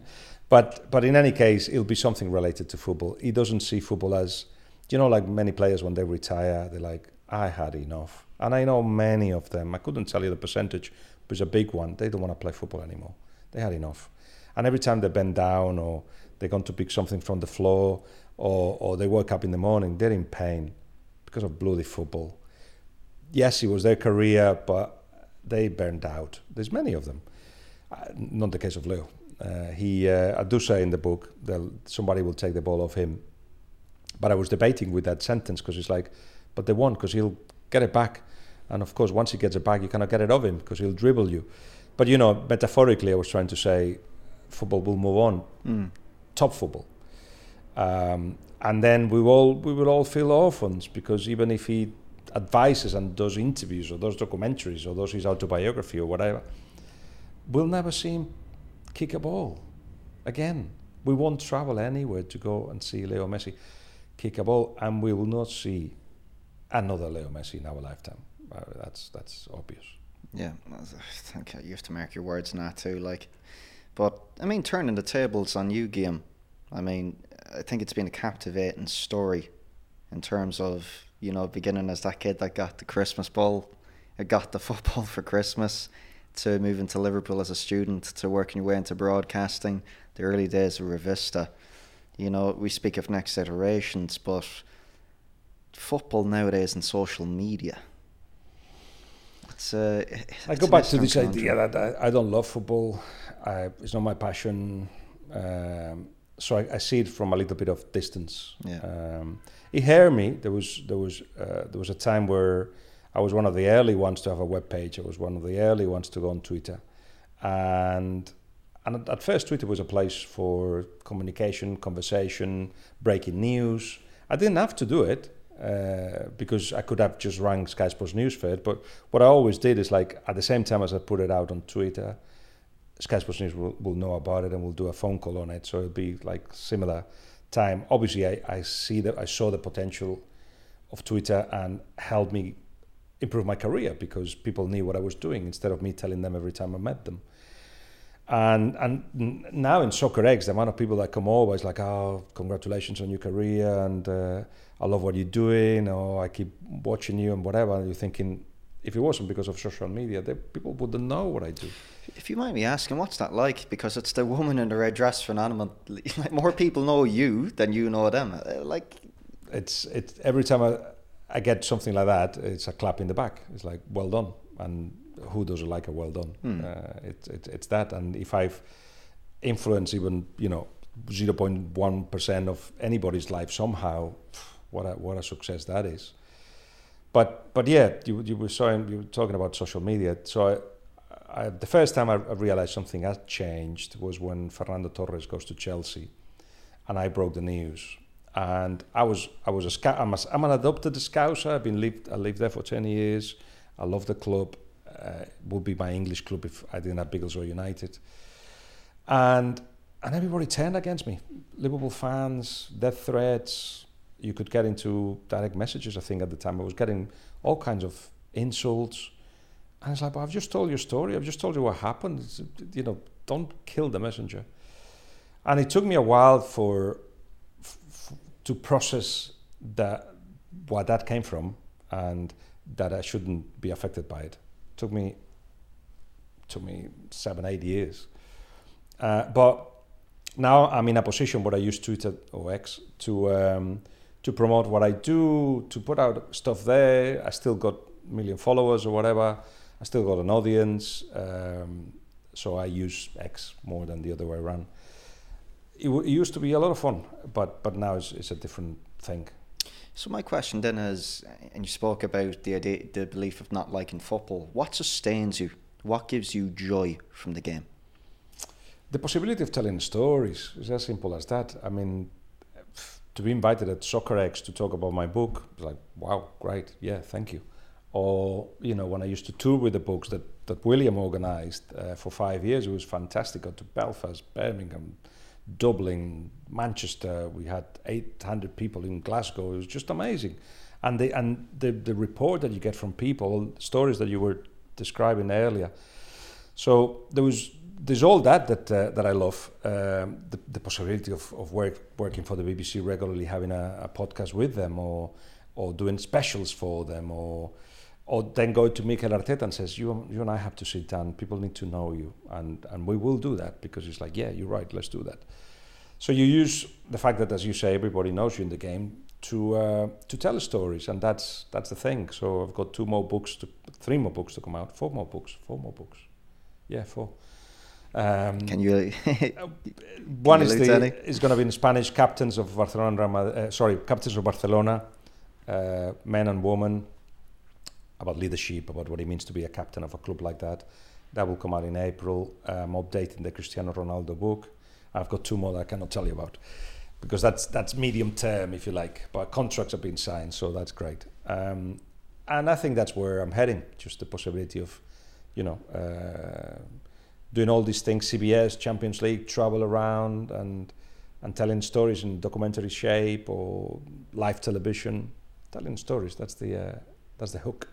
Speaker 2: But but in any case, it'll be something related to football. He doesn't see football as, you know, like many players when they retire, they're like, I had enough. And I know many of them. I couldn't tell you the percentage, but it's a big one. They don't want to play football anymore. They had enough. And every time they bend down or they're going to pick something from the floor or, or they wake up in the morning, they're in pain because of bloody football. Yes, it was their career, but they burned out. There's many of them. Uh, not the case of Leo. Uh, he, uh, I do say in the book that somebody will take the ball off him. But I was debating with that sentence because it's like, but they won't because he'll get it back. And of course, once he gets it back, you cannot get it off him because he'll dribble you. But you know, metaphorically, I was trying to say football will move on, mm. top football. Um, and then we all we will all feel orphans because even if he advises and does interviews or does documentaries or does his autobiography or whatever, we'll never see him kick a ball. Again, we won't travel anywhere to go and see Leo Messi kick a ball, and we will not see another Leo Messi in our lifetime. Uh, that's that's obvious.
Speaker 1: Yeah, think you have to mark your words now too. Like, but I mean, turning the tables on you, Guillem. I mean, I think it's been a captivating story in terms of you know beginning as that kid that got the Christmas ball, uh, got the football for Christmas, to moving to Liverpool as a student to working your way into broadcasting, the early days of Revista. You know, we speak of next iterations, but football nowadays and social media. It's, uh,
Speaker 2: I go back to this idea that I, I, don't love football. I, it's not my passion. Um, so I, I, see it from a little bit of distance.
Speaker 1: Yeah. Um,
Speaker 2: it hurt me. There was there was uh, there was a time where I was one of the early ones to have a web page. I was one of the early ones to go on Twitter, and and at first Twitter was a place for communication, conversation, breaking news. I didn't have to do it uh, because I could have just rang Sky Sports News for it. But what I always did is like at the same time as I put it out on Twitter, Sky Sports News will, will know about it and will do a phone call on it. So it'll be like similar time. Obviously, I, I see that I saw the potential of Twitter and helped me improve my career because people knew what I was doing instead of me telling them every time I met them. And and now in Soccerex, the amount of people that come over is like, oh, congratulations on your career, and uh, I love what you're doing, or I keep watching you and whatever. And you're thinking, if it wasn't because of social media, they, people wouldn't know what I do.
Speaker 1: If you mind me asking, what's that like? Because it's the woman in the red dress phenomenon. Like more people know you than you know them. Uh, like
Speaker 2: it's it's every time I I get something like that, it's a clap in the back. It's like, well done. And who doesn't like a well done? Mm. Uh, it, it, it's that. And if I've influenced even, you know, 0.1% of anybody's life somehow, what a, what a success that is. But but yeah, you, you were saying you were talking about social media. So I, I, the first time I, realized something had changed was when Fernando Torres goes to Chelsea, and I broke the news and I was I was a scout. I'm, a, I'm an adopted Scouser. I've been lived I lived there for ten years. I love the club. Uh, would be my English club if I didn't have Biggleswade United. And and everybody turned against me. Liverpool fans, death threats. You could get into direct messages. I think at the time I was getting all kinds of insults. And it's like, I've just told your story. I've just told you what happened. It's, you know, don't kill the messenger. And it took me a while for to process that where that came from and that I shouldn't be affected by it. Took me took me seven eight years, uh, but now I'm in a position where I use Twitter or X to um, to promote what I do, to put out stuff there. I still got a million followers or whatever. I still got an audience, um, so I use X more than the other way around it, it, used to be a lot of fun, but but now it's, it's a different thing.
Speaker 1: So my question then is, and you spoke about the idea, the belief of not liking football. What sustains you What gives you joy from the game?
Speaker 2: The possibility of telling stories is as simple as that. I mean, to be invited at Soccerex to talk about my book, it's like, wow, great, yeah, thank you. Or, you know, when I used to tour with the books that, that William organized uh, for five years, it was fantastic. Got to Belfast, Birmingham, Dublin, Manchester. We had 800 people in Glasgow. It was just amazing. And the, and the, the report that you get from people, stories that you were describing earlier. So there was there's all that that uh, that I love. Um, the, the possibility of, of work working for the BBC regularly, having a, a podcast with them, or or doing specials for them, or or then go to Mikel Arteta and says, you, you and I have to sit down. People need to know you, and and we will do that because it's like, yeah, you're right. Let's do that. So you use the fact that, as you say, everybody knows you in the game to uh, to tell stories, and that's that's the thing. So I've got two more books, to, three more books to come out, four more books, four more books. Yeah, four.
Speaker 1: Um, can you?
Speaker 2: Uh, one is the is going to be in Spanish captains of Barcelona. Uh, sorry, captains of Barcelona, uh, men and women, about leadership, about what it means to be a captain of a club like that. That will come out in April. I'm updating the Cristiano Ronaldo book. I've got two more that I cannot tell you about because that's that's medium term, if you like. But contracts have been signed, so that's great. Um, and I think that's where I'm heading. Just the possibility of, you know, uh, doing all these things, CBS, Champions League, travel around, and and telling stories in documentary shape or live television, telling stories. That's the uh, that's the hook.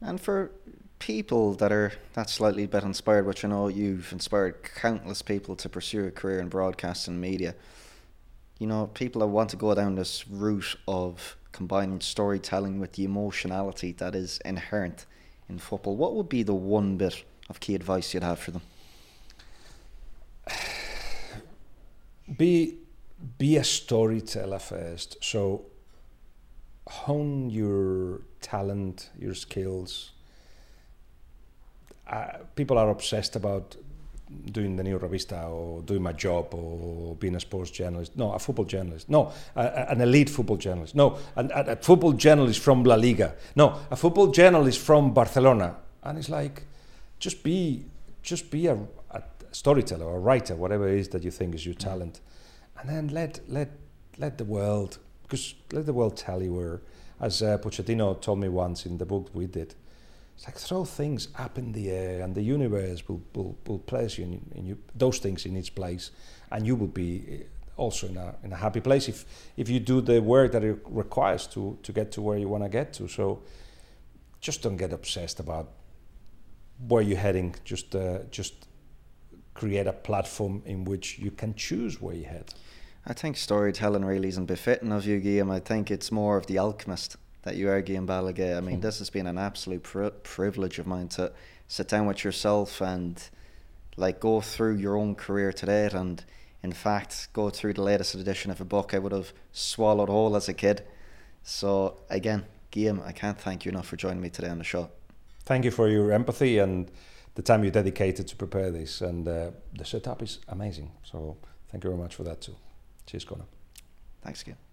Speaker 1: And for people that are that slightly bit inspired, which I know you've inspired countless people to pursue a career in broadcast and media. You know, people that want to go down this route of combining storytelling with the emotionality that is inherent in football. What would be the one bit of key advice you'd have for them?
Speaker 2: Be be a storyteller first. So hone your talent, your skills, uh, people are obsessed about doing the new revista or doing my job or being a sports journalist. No, a football journalist. No, a, an elite football journalist. No, a, a, football journalist from La Liga. No, a football journalist from Barcelona. And it's like, just be, just be a, a storyteller or a writer, whatever it is that you think is your talent, and then let let let the world, because let the world tell you where. As uh, Pochettino told me once in the book we did, it's like throw things up in the air and the universe will, will, will place you in, in you, those things in its place and you will be eh, also in a, in a happy place if, if you do the work that it requires to, to get to where you want to get to. So just don't get obsessed about where you're heading. Just, uh, just create a platform in which you can choose where you head.
Speaker 1: I think storytelling really isn't befitting of you, Guillem. I think it's more of the alchemist that you are Guillem Balague. I mean, this has been an absolute pri- privilege of mine to sit down with yourself and like go through your own career to date and in fact go through the latest edition of a book I would have swallowed whole as a kid. So again, Guillem, I can't thank you enough for joining me today on the show.
Speaker 2: Thank you for your empathy and the time you dedicated to prepare this and uh, the setup is amazing. So thank you very much for that too. Cheers, Connor.
Speaker 1: Thanks, Guillem.